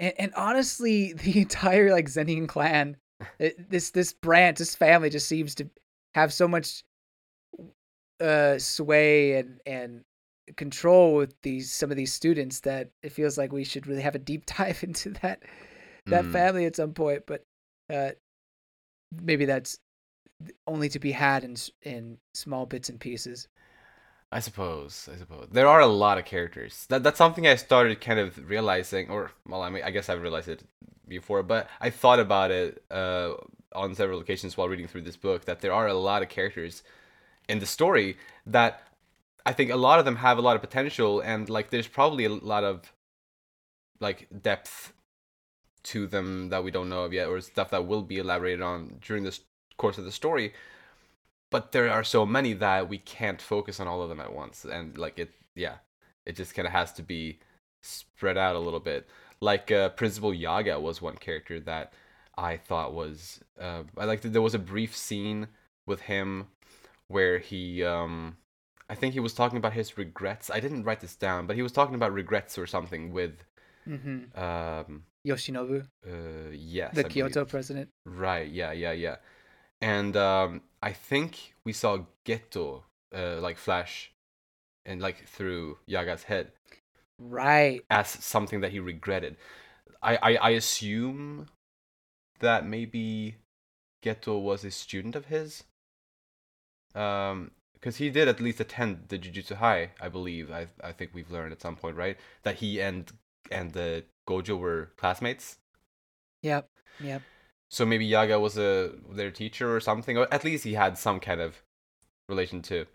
And, and honestly, the entire like Zenin clan, it, this this branch, this family just seems to have so much uh sway and and control with these some of these students that it feels like we should really have a deep dive into that that Mm. family at some point. But uh, maybe that's only to be had in in small bits and pieces. I suppose. I suppose there are a lot of characters. That that's something I started kind of realizing, or well, I mean, I guess I've realized it before, but I thought about it uh, on several occasions while reading through this book that there are a lot of characters in the story that I think a lot of them have a lot of potential, and like there's probably a lot of like depth to them that we don't know of yet, or stuff that will be elaborated on during this course of the story but there are so many that we can't focus on all of them at once and like it yeah it just kind of has to be spread out a little bit like uh, principal yaga was one character that i thought was uh, i like there was a brief scene with him where he um i think he was talking about his regrets i didn't write this down but he was talking about regrets or something with hmm um Yoshinobu, uh yes the I believe. Kyoto president. Right. Yeah. Yeah. Yeah. And um, I think we saw Geto uh, like flash and like through Yaga's head Right. as something that he regretted. I I, I assume that maybe Geto was a student of his. Um, because he did at least attend the Jujutsu High, I believe. I I think we've learned at some point, right? That he and and the Gojo were classmates. Yep. Yep. So maybe Yaga was a their teacher or something, or at least he had some kind of relation to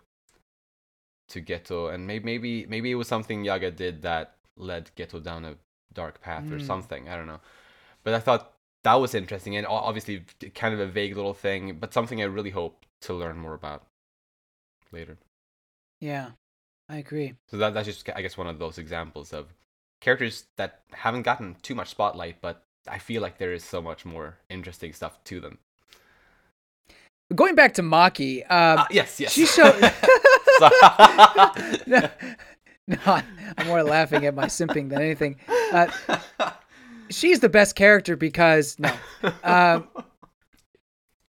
to Geto, and maybe maybe maybe it was something Yaga did that led Geto down a dark path or Mm. something. I don't know, but I thought that was interesting and obviously kind of a vague little thing, but something I really hope to learn more about later. Yeah. I agree. So that that's just I guess one of those examples of characters that haven't gotten too much spotlight, but I feel like there is so much more interesting stuff to them. Going back to Maki, um, Ah, yes, yes. she showed. No, no, I'm more laughing at my simping than anything. Uh, she's the best character because no, um,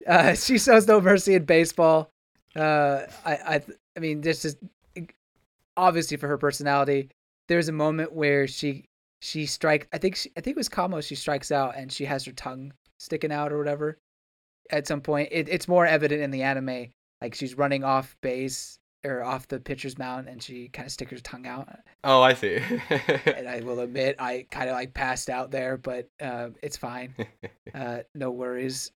uh, she shows no mercy in baseball. Uh, I, I, I mean, this is obviously for her personality. There's a moment where she she strike. I think she, I think it was Kamo. She strikes out and she has her tongue sticking out or whatever. At some point, it, it's more evident in the anime. Like she's running off base or off the pitcher's mound, and she kind of sticks her tongue out. oh, I see. And I will admit, I kind of like passed out there, but uh, it's fine. Uh, no worries.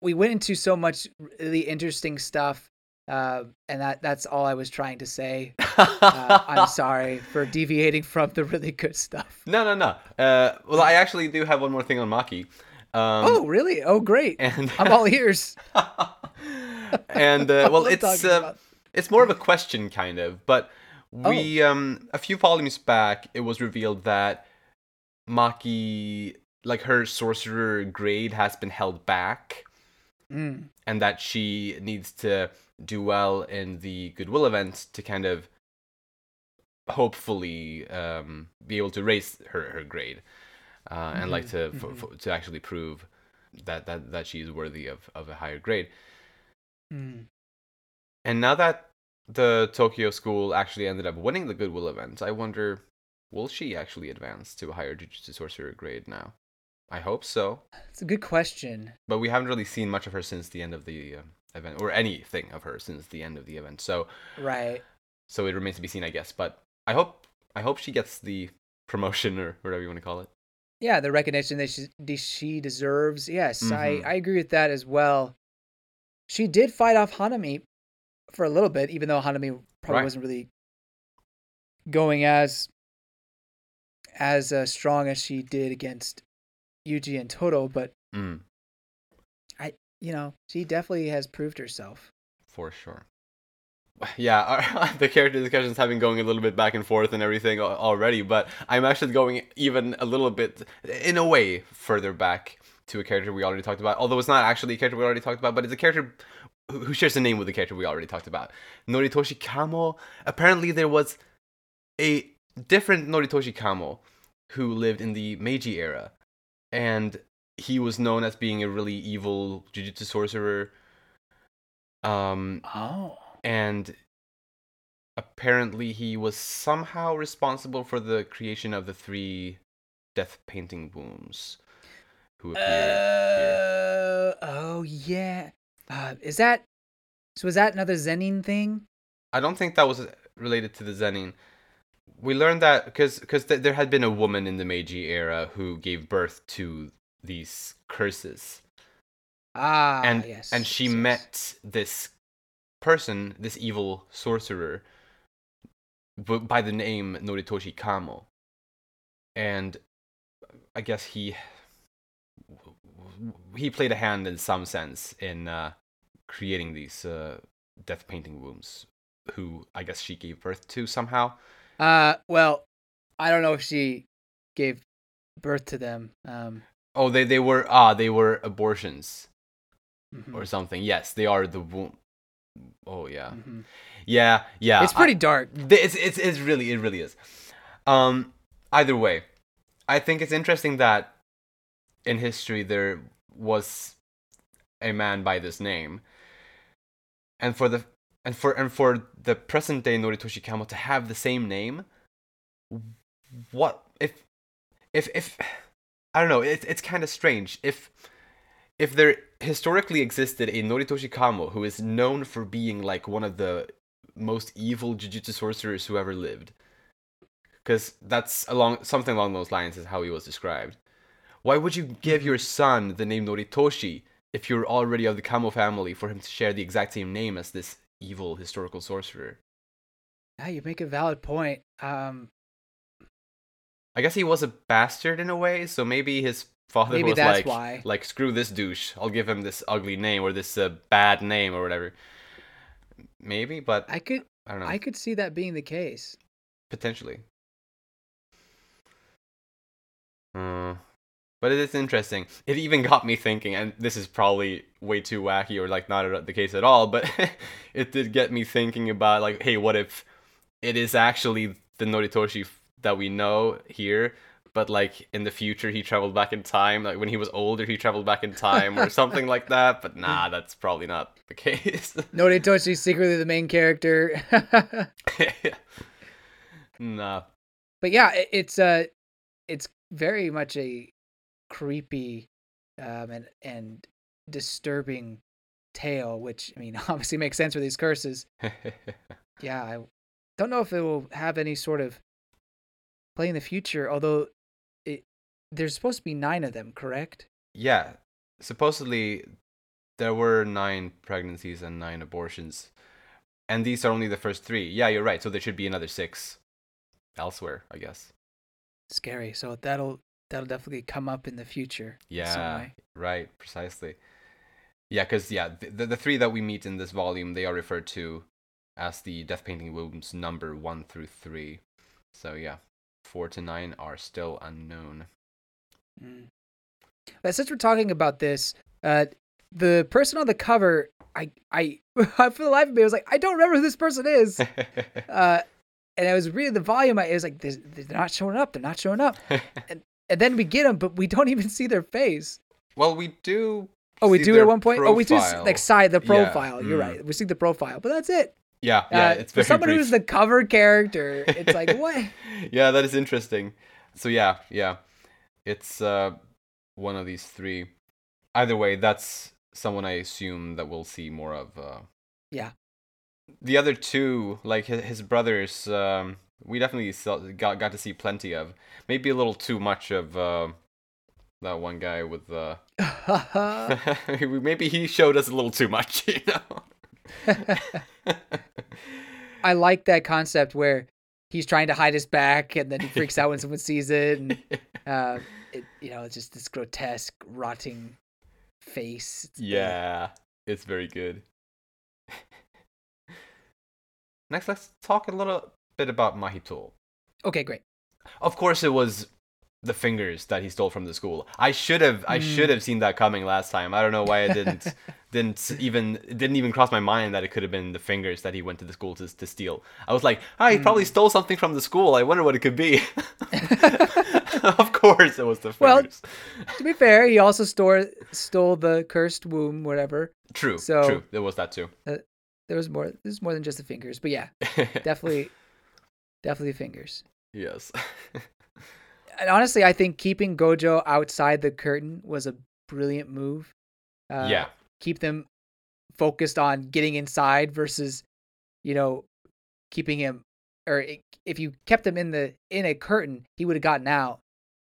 We went into so much really interesting stuff, uh, and that that's all I was trying to say. Uh, I'm sorry for deviating from the really good stuff. No, no, no. Uh, well, I actually do have one more thing on Maki. Um, oh, really? Oh, great! and I'm all ears. and uh, well, it's uh, it's more of a question, kind of. But Oh. we um a few volumes back, it was revealed that Maki, like her sorcerer grade, has been held back. Mm, and that she needs to do well in the goodwill event to kind of hopefully um, be able to raise her her grade, uh, and like to Mhm, f- f- to actually prove that that that she's worthy of of a higher grade. Mm. And now that the Tokyo school actually ended up winning the Goodwill event, I wonder, will she actually advance to a higher Jujutsu Sorcerer grade now? I hope so, It's a good question. but we haven't really seen much of her since the end of the uh, event, or anything of her since the end of the event. So, Right. so it remains to be seen, I guess. But I hope, I hope she gets the promotion or whatever you want to call it. Yeah, the recognition that she that she deserves. Yes, I Mhm. I agree with that as well. She did fight off Hanami for a little bit, even though Hanami probably Right. wasn't really going as as uh, strong as she did against Yuji and Todo. But Mm, you know, she definitely has proved herself. for sure. Yeah, our, the character discussions have been going a little bit back and forth and everything already, but I'm actually going even a little bit, in a way, further back to a character we already talked about. Although it's not actually a character we already talked about, but it's a character who shares a name with the character we already talked about. Noritoshi Kamo. Apparently, there was a different Noritoshi Kamo who lived in the Meiji era, and he was known as being a really evil jujutsu sorcerer. Um, Oh. and apparently he was somehow responsible for the creation of the three death painting wombs who appear. Uh, oh yeah. Uh, is that so? Is that another Zenin thing? I don't think that was related to the Zenin. We learned that because because th- there had been a woman in the Meiji era who gave birth to these curses, Ah, and yes. and she yes, yes. met this person, this evil sorcerer, by the name Noritoshi Kamo, and I guess he he played a hand in some sense in uh, creating these uh, death painting wombs, who I guess she gave birth to somehow. Uh, well, I don't know if she gave birth to them. Um, Oh, they they were ah they were abortions mhm, or something. Yes, they are the womb. Oh yeah, mhm. yeah, yeah. it's I- pretty dark. It's it's it's really it really is. Um, either way, I think it's interesting that in history there was a man by this name, and for the and for and for the present day Noritoshi Kamo to have the same name. What if if if I don't know? It's it's kind of strange if if there historically existed a Noritoshi Kamo who is known for being like one of the most evil jujutsu sorcerers who ever lived. Because that's along something along those lines is how he was described. Why would you give your son the name Noritoshi if you're already of the Kamo family for him to share the exact same name as this evil historical sorcerer? Yeah, you make a valid point. Um, I guess he was a bastard in a way, so maybe his father Maybe was like, why. like screw this douche, I'll give him this ugly name or this uh, bad name or whatever. Maybe, but I could I don't know. I could see that being the case. Potentially. Uh, but it is interesting. It even got me thinking, and this is probably way too wacky or like not the case at all, but it did get me thinking about like, hey, what if it is actually the Noritoshi that we know here, but like in the future he traveled back in time, like when he was older he traveled back in time or something like that. But nah, that's probably not the case. no Noritoshi secretly the main character. nah. but yeah, it's uh it's very much a creepy um and and disturbing tale, which I mean obviously makes sense for these curses. Yeah, I don't know if it will have any sort of play in the future, although it there's supposed to be nine of them, correct? Yeah, supposedly there were nine pregnancies and nine abortions, and these are only the first three. Yeah, you're right. So there should be another six elsewhere, I guess. Scary. So that'll that'll definitely come up in the future. Yeah, right, precisely. Yeah, because yeah, the, the the three that we meet in this volume they are referred to as the death painting wombs number one through three. So yeah, four to nine are still unknown. Mm. But since we're talking about this, uh, the person on the cover, I, I, for the life of me, I was like, I don't remember who this person is. Uh, and I was reading the volume. I it was like, "They're they're not showing up. They're not showing up." And then we get them, but we don't even see their face. well, we do. Oh, we do at one point. Oh, we do like side the Yeah, profile. You're mm. right. We see the profile, but that's it. Yeah, yeah. Uh, it's for someone brief. who's the cover character. It's like what? yeah, that is interesting. So yeah, yeah, it's uh one of these three. Either way, that's someone I assume that we'll see more of. Uh, Yeah. The other two, like his, his brothers, um, we definitely got got to see plenty of. Maybe a little too much of uh, that one guy with uh, maybe he showed us a little too much, you know. I like that concept where he's trying to hide his back and then he freaks out when someone sees it. And, uh, it, you know, it's just this grotesque, rotting face. It's bad. Yeah, it's very good. Next, let's talk a little bit about Mahito. Okay, great. Of course, it was the fingers that he stole from the school. I should have, I should Mm. have seen that coming last time. I don't know why I didn't, didn't even, didn't even cross my mind that it could have been the fingers that he went to the school to to steal. I was like, ah, he probably Mm. stole something from the school. I wonder what it could be. of course, it was the fingers. Well, to be fair, he also stole stole the cursed womb, whatever. true, so- true. There was that too. There was more. There's more than just the fingers, but yeah, definitely, definitely fingers. yes. And honestly, I think keeping Gojo outside the curtain was a brilliant move. Uh, yeah. keep them focused on getting inside versus, you know, keeping him. Or if you kept him in the in a curtain, he would have gotten out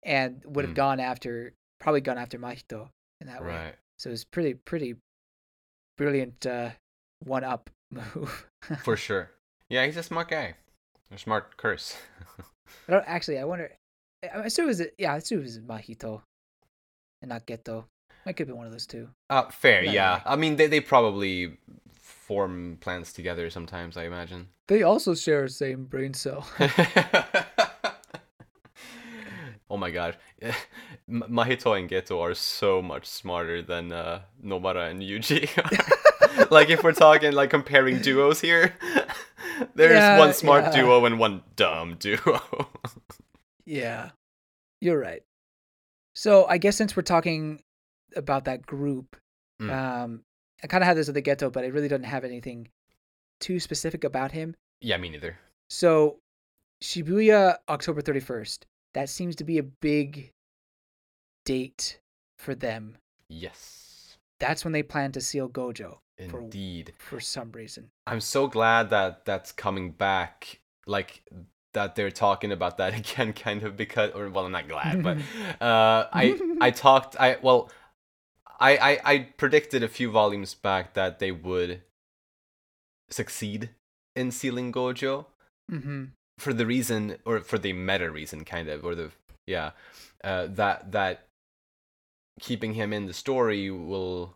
and would have Mm. gone after probably gone after Mahito in that way. Right. So it's pretty pretty brilliant uh, one up move. For sure. Yeah, he's a smart guy. A smart curse. I don't actually. I wonder. I assume it was yeah. I assume it was Mahito, and not Geto. It could be one of those two. Uh, fair, yeah. I mean, they, they probably form plans together sometimes, I imagine. They also share the same brain cell. oh my god. Mahito and Geto are so much smarter than uh, Nobara and Yuji. like, if we're talking, like, comparing duos here, there's Yeah, one smart yeah. duo and one dumb duo. Yeah, you're right. So I guess since we're talking about that group, Mm. um, I kind of had this with the Geto, but I really don't have anything too specific about him. yeah, me neither. So Shibuya, October 31st. That seems to be a big date for them. Yes. That's when they plan to seal Gojo For- Indeed. for some reason. I'm so glad that that's coming back. Like that they're talking about that again, kind of because, or well, I'm not glad, but uh, I I talked. I well, I, I I predicted a few volumes back that they would succeed in sealing Gojo hmm for the reason, or for the meta reason, kind of, or the yeah, uh, that that keeping him in the story will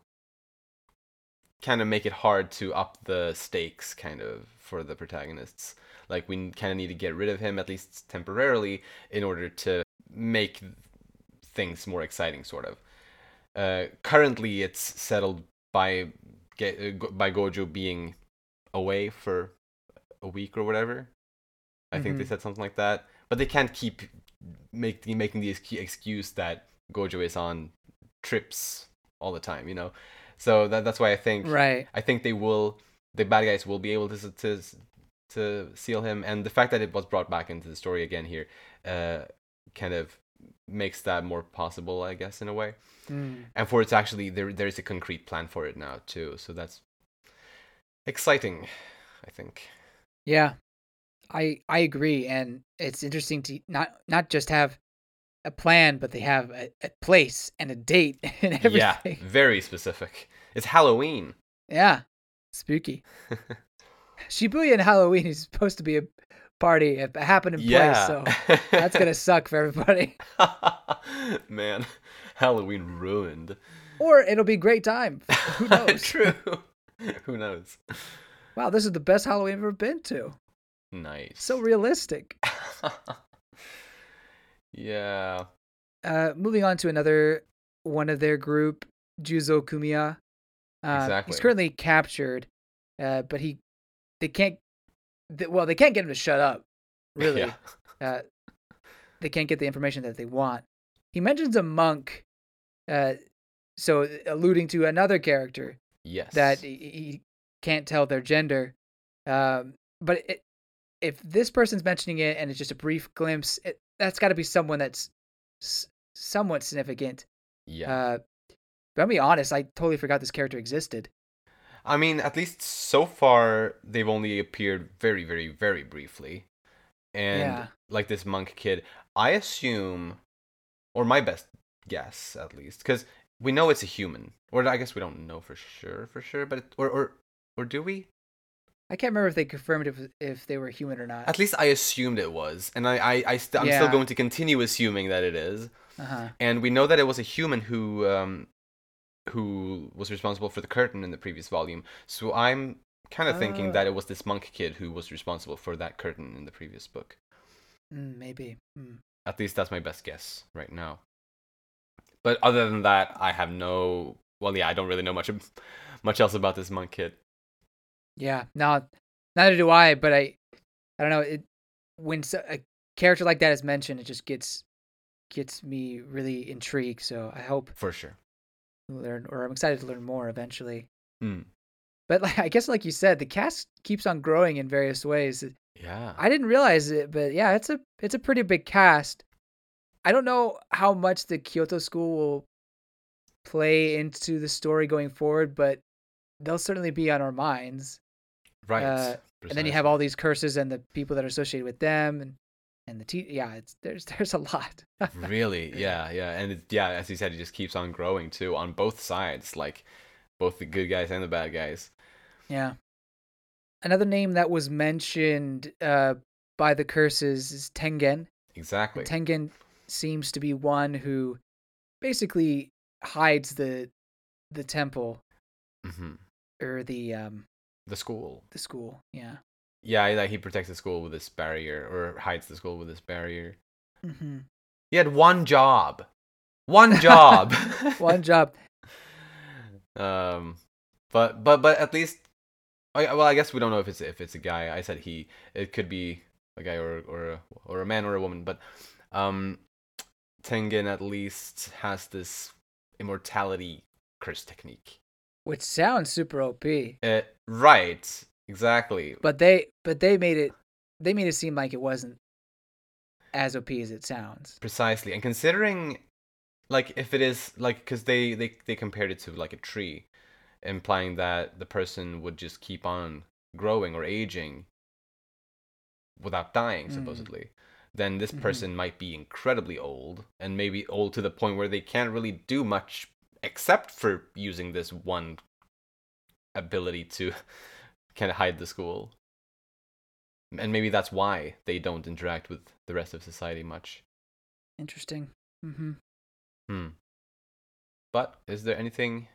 kind of make it hard to up the stakes kind of for the protagonists like we kind of need to get rid of him at least temporarily in order to make things more exciting sort of uh, currently it's settled by get uh, by gojo being away for a week or whatever i think they Mhm. said something like that but they can't keep make, making the excu- excuse that gojo is on trips all the time you know so that, that's why i think Right. I think they will. The bad guys will be able to to to seal him, and the fact that it was brought back into the story again here, uh, kind of makes that more possible, I guess, in a way. Mm. And for it's actually there, there is a concrete plan for it now too. So that's exciting, I think. Yeah, I I agree, and it's interesting to not not just have a plan, but they have a, a place and a date and everything. Yeah, very specific. It's Halloween. Yeah, spooky. Shibuya and Halloween is supposed to be a party, a happening place, yeah, so that's gonna suck for everybody. Man, Halloween ruined. Or it'll be a great time. Who knows? True. Who knows? Wow, this is the best Halloween I've ever been to. Nice. So realistic. yeah. Uh, moving on to another one of their group, Juzo Kumiya. Uh, Exactly. He's currently captured, uh, but he they can't. They, well, they can't get him to shut up Really, Yeah. uh, they can't get the information that they want. He mentions a monk, uh, so alluding to another character Yes. that he, he can't tell their gender. Um, but it, if this person's mentioning it and it's just a brief glimpse, it, that's got to be someone that's s- somewhat significant. Yeah. Uh, but I'll be honest, I totally forgot this character existed. I mean, at least so far, they've only appeared very, very, very briefly. And Yeah. like this monk kid, I assume, or my best guess at least, because we know it's a human, or I guess we don't know for sure, for sure, but it, or or or do we? I can't remember if they confirmed if if they were human or not. At least I assumed it was, and I I, I st- I'm still going to continue assuming that it is. Uh-huh. And we know that it was a human who um who was responsible for the curtain in the previous volume. So I'm kind of thinking Oh. that it was this monk kid who was responsible for that curtain in the previous book. Mm, maybe. Mm. At least that's my best guess right now. But other than that, I have no. Well, yeah, I don't really know much much else about this monk kid. Yeah. No, neither do I. But I, I don't know. It when a character like that is mentioned, it just gets gets me really intrigued. So I hope For sure. Learn, or I'm excited to learn more eventually. Hmm. But like, I guess, like you said, the cast keeps on growing in various ways. Yeah. I didn't realize it, but yeah, it's a it's a pretty big cast. I don't know how much the Kyoto School will play into the story going forward, but they'll certainly be on our minds. right. uh, And then you have all these curses and the people that are associated with them, and and the te- yeah, it's there's there's a lot. really yeah yeah and it, yeah as you said it just keeps on growing too on both sides like both the good guys and the bad guys yeah. Another name that was mentioned uh, by the curses is Tengen. exactly Tengen seems to be one who basically hides the the temple hmm or the um the school the school. Yeah. Yeah like he protects the school with this barrier or hides the school with this barrier. Hmm he had one job. One job. One job. um but but but at least I, well i guess we don't know if it's if it's a guy. I said he it could be a guy or or a, or a man or a woman but um tengen at least has this immortality curse technique. Which sounds super OP. uh, right exactly But they but they made it they made it seem like it wasn't as OP as it sounds. precisely and considering like if it is like because they, they they compared it to like a tree implying that the person would just keep on growing or aging without dying Mm. supposedly then this Mhm. person might be incredibly old and maybe old to the point where they can't really do much except for using this one ability to kind of hide the school and maybe that's why they don't interact with the rest of society much Interesting. Mm-hmm. Hmm. But is there anything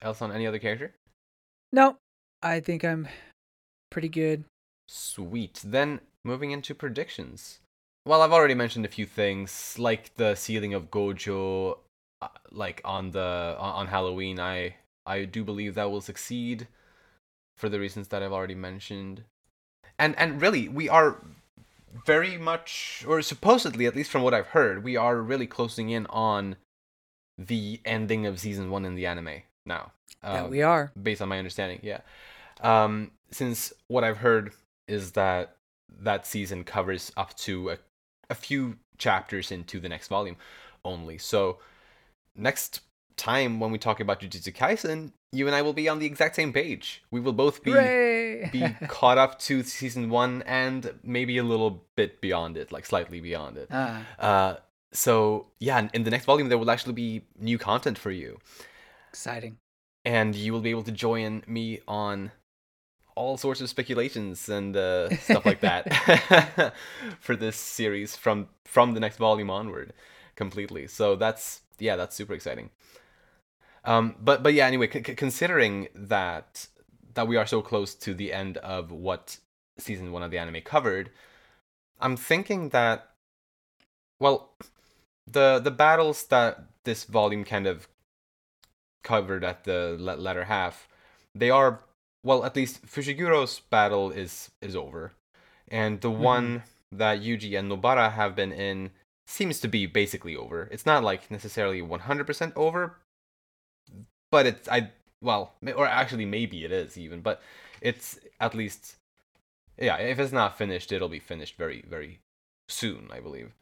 else on any other character? No, I think I'm pretty good. Sweet. Then moving into predictions. Well, I've already mentioned a few things, like the sealing of Gojo, uh, like on the on Halloween. I I do believe that will succeed, for the reasons that I've already mentioned. And and really, we are very much, or supposedly, at least from what I've heard, we are really closing in on the ending of season one in the anime now. that Um, we are. based on my understanding yeah um since what i've heard is that that season covers up to a, a few chapters into the next volume only so next time when we talk about jujutsu kaisen you and i will be on the exact same page. We will both be be caught up to season one and maybe a little bit beyond it like slightly beyond it. Ah, uh so yeah in the next volume there will actually be new content for you. Exciting. and you will be able to join me on all sorts of speculations and uh, stuff like that for this series from from the next volume onward completely. So that's yeah that's super exciting um but but yeah anyway c- considering that that we are so close to the end of what season one of the anime covered i'm thinking that well the the battles that this volume kind of covered at the la- latter half, they are well, at least Fushiguro's battle is is over, and the Mhm. one that Yuji and Nobara have been in seems to be basically over. It's not like necessarily 100% over, but it's I well, or actually maybe it is even, but it's at least yeah, if it's not finished, it'll be finished very very soon, I believe.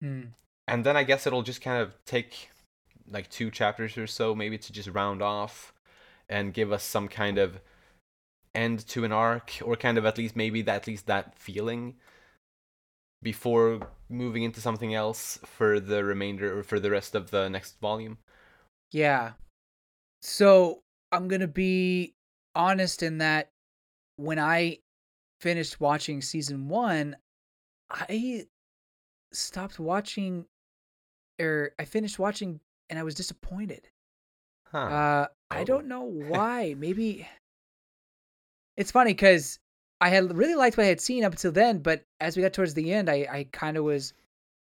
Hmm. And then I guess it'll just kind of take like two chapters or so maybe to just round off and give us some kind of end to an arc or kind of at least maybe that at least that feeling before moving into something else for the remainder or for the rest of the next volume. Yeah. So I'm gonna be honest in that when I finished watching season one, I stopped watching or I finished watching and I was disappointed. Huh. Uh I Oh. don't know why. Maybe it's funny because I had really liked what I had seen up until then, but as we got towards the end, I, I kind of was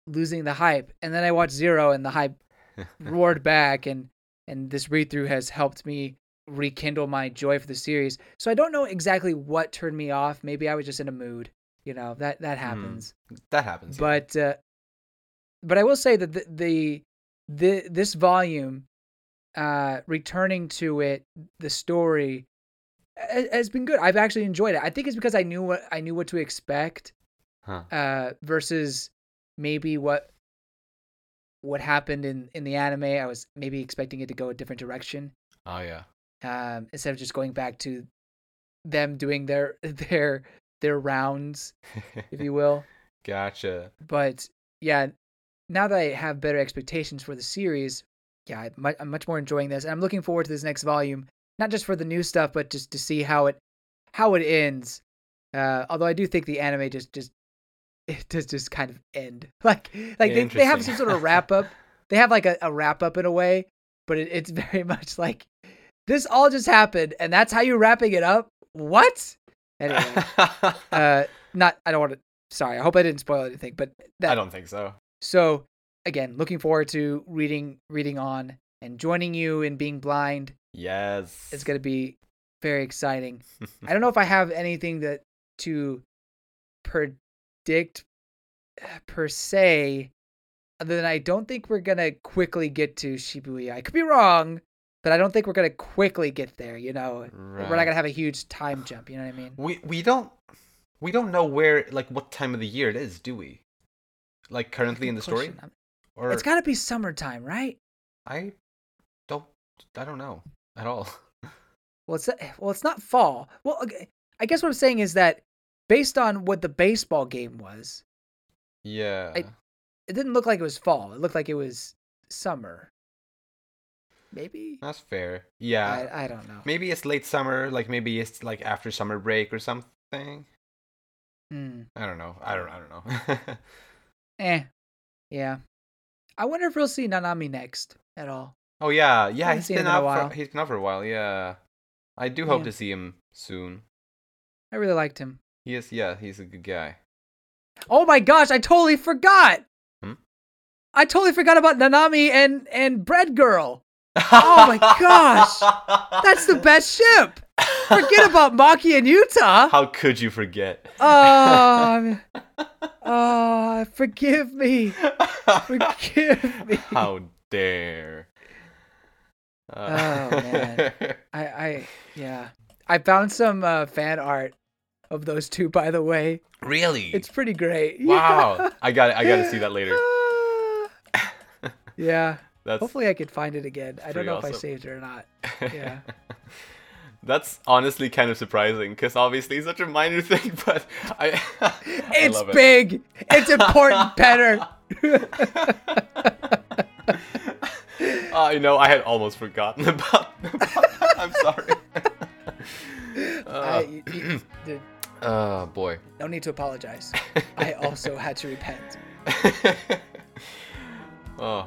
losing the hype. And then I watched Zero and the hype roared back and and this read through has helped me rekindle my joy for the series. So I don't know exactly what turned me off. Maybe I was just in a mood. You know, that that happens. that happens. yeah. But uh but I will say that the the, the this volume uh returning to it the story has been good. I've actually enjoyed it. I think it's because I knew what I knew what to expect huh. uh versus maybe what what happened in in the anime. I was maybe expecting it to go a different direction Oh yeah. um instead of just going back to them doing their their their rounds, if you will. gotcha. But yeah, now that I have better expectations for the series, yeah, I'm much more enjoying this, and I'm looking forward to this next volume. Not just for the new stuff, but just to see how it how it ends. Uh, although I do think the anime just just it does just kind of end like like they, they have some sort of wrap up. They have like a, a wrap up in a way, but it, it's very much like this all just happened, and that's how you're wrapping it up. What? Anyway, uh, not I don't want to. Sorry, I hope I didn't spoil anything, but that, I don't think so. so again, looking forward to reading reading on and joining you in being blind. Yes. It's gonna be very exciting. I don't know if I have anything that to predict uh, per se, other than I don't think we're gonna quickly get to Shibuya. I could be wrong, but I don't think we're gonna quickly get there. You know, we're not gonna have a huge time jump. You know what I mean? We we don't we don't know where like what time of the year it is, do we? Like currently in the story, or It's gotta be summertime, right? I don't I don't know at all. Well, it's well, it's not fall. Well, okay, I guess what I'm saying is that based on what the baseball game was, yeah. it didn't look like it was fall. It looked like it was summer. Maybe That's fair. Yeah. I I don't know. Maybe it's late summer, like maybe it's like after summer break or something. Hmm. I don't know. I don't I don't know. Eh. Yeah. I wonder if we'll see Nanami next at all. oh yeah, yeah, he's been him in a out for he's been out for a while, yeah. I do hope Yeah. to see him soon. I really liked him. He is yeah, he's a good guy. Oh my gosh, I totally forgot. Hmm? I totally forgot about Nanami and and Bread Girl. Oh my gosh! That's the best ship. Forget about Maki and Yuta. How could you forget? Oh, oh, forgive me. Forgive me. How dare. Oh, man. I, I, yeah. I found some uh, fan art of those two, by the way. really? It's pretty great. wow. I got I got to see that later. yeah. That's Hopefully, I could find it again. I don't know if I saved it or not. yeah. That's honestly kind of surprising because obviously it's such a minor thing, but I, I It's love it. big. It's important, Petter. Uh, you know, I had almost forgotten about, about. I'm sorry. I, uh, you- you- dude, oh boy. no need to apologize. I also had to repent. oh.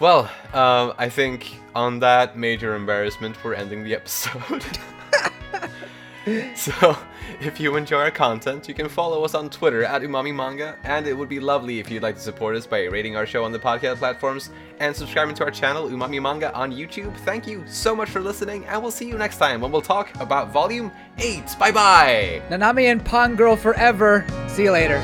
Well, um, I think on that major embarrassment, we're ending the episode. so, if you enjoy our content, you can follow us on Twitter at Umami Manga, and it would be lovely if you'd like to support us by rating our show on the podcast platforms and subscribing to our channel, Umami Manga, on YouTube. Thank you so much for listening, and we'll see you next time when we'll talk about Volume 8. Bye bye! Nanami and Pong Girl forever. See you later.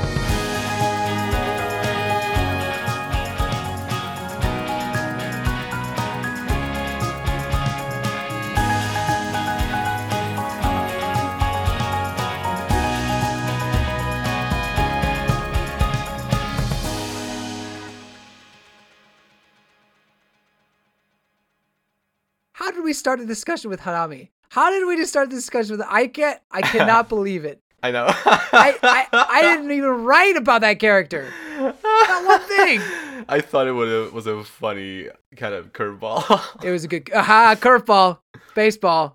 We start a discussion with Hanami? How did we just start the discussion with? I can't. I cannot believe it. I know. I, I I didn't even write about that character. Not one thing. I thought it would was a funny kind of curveball. It was a good aha curveball, baseball.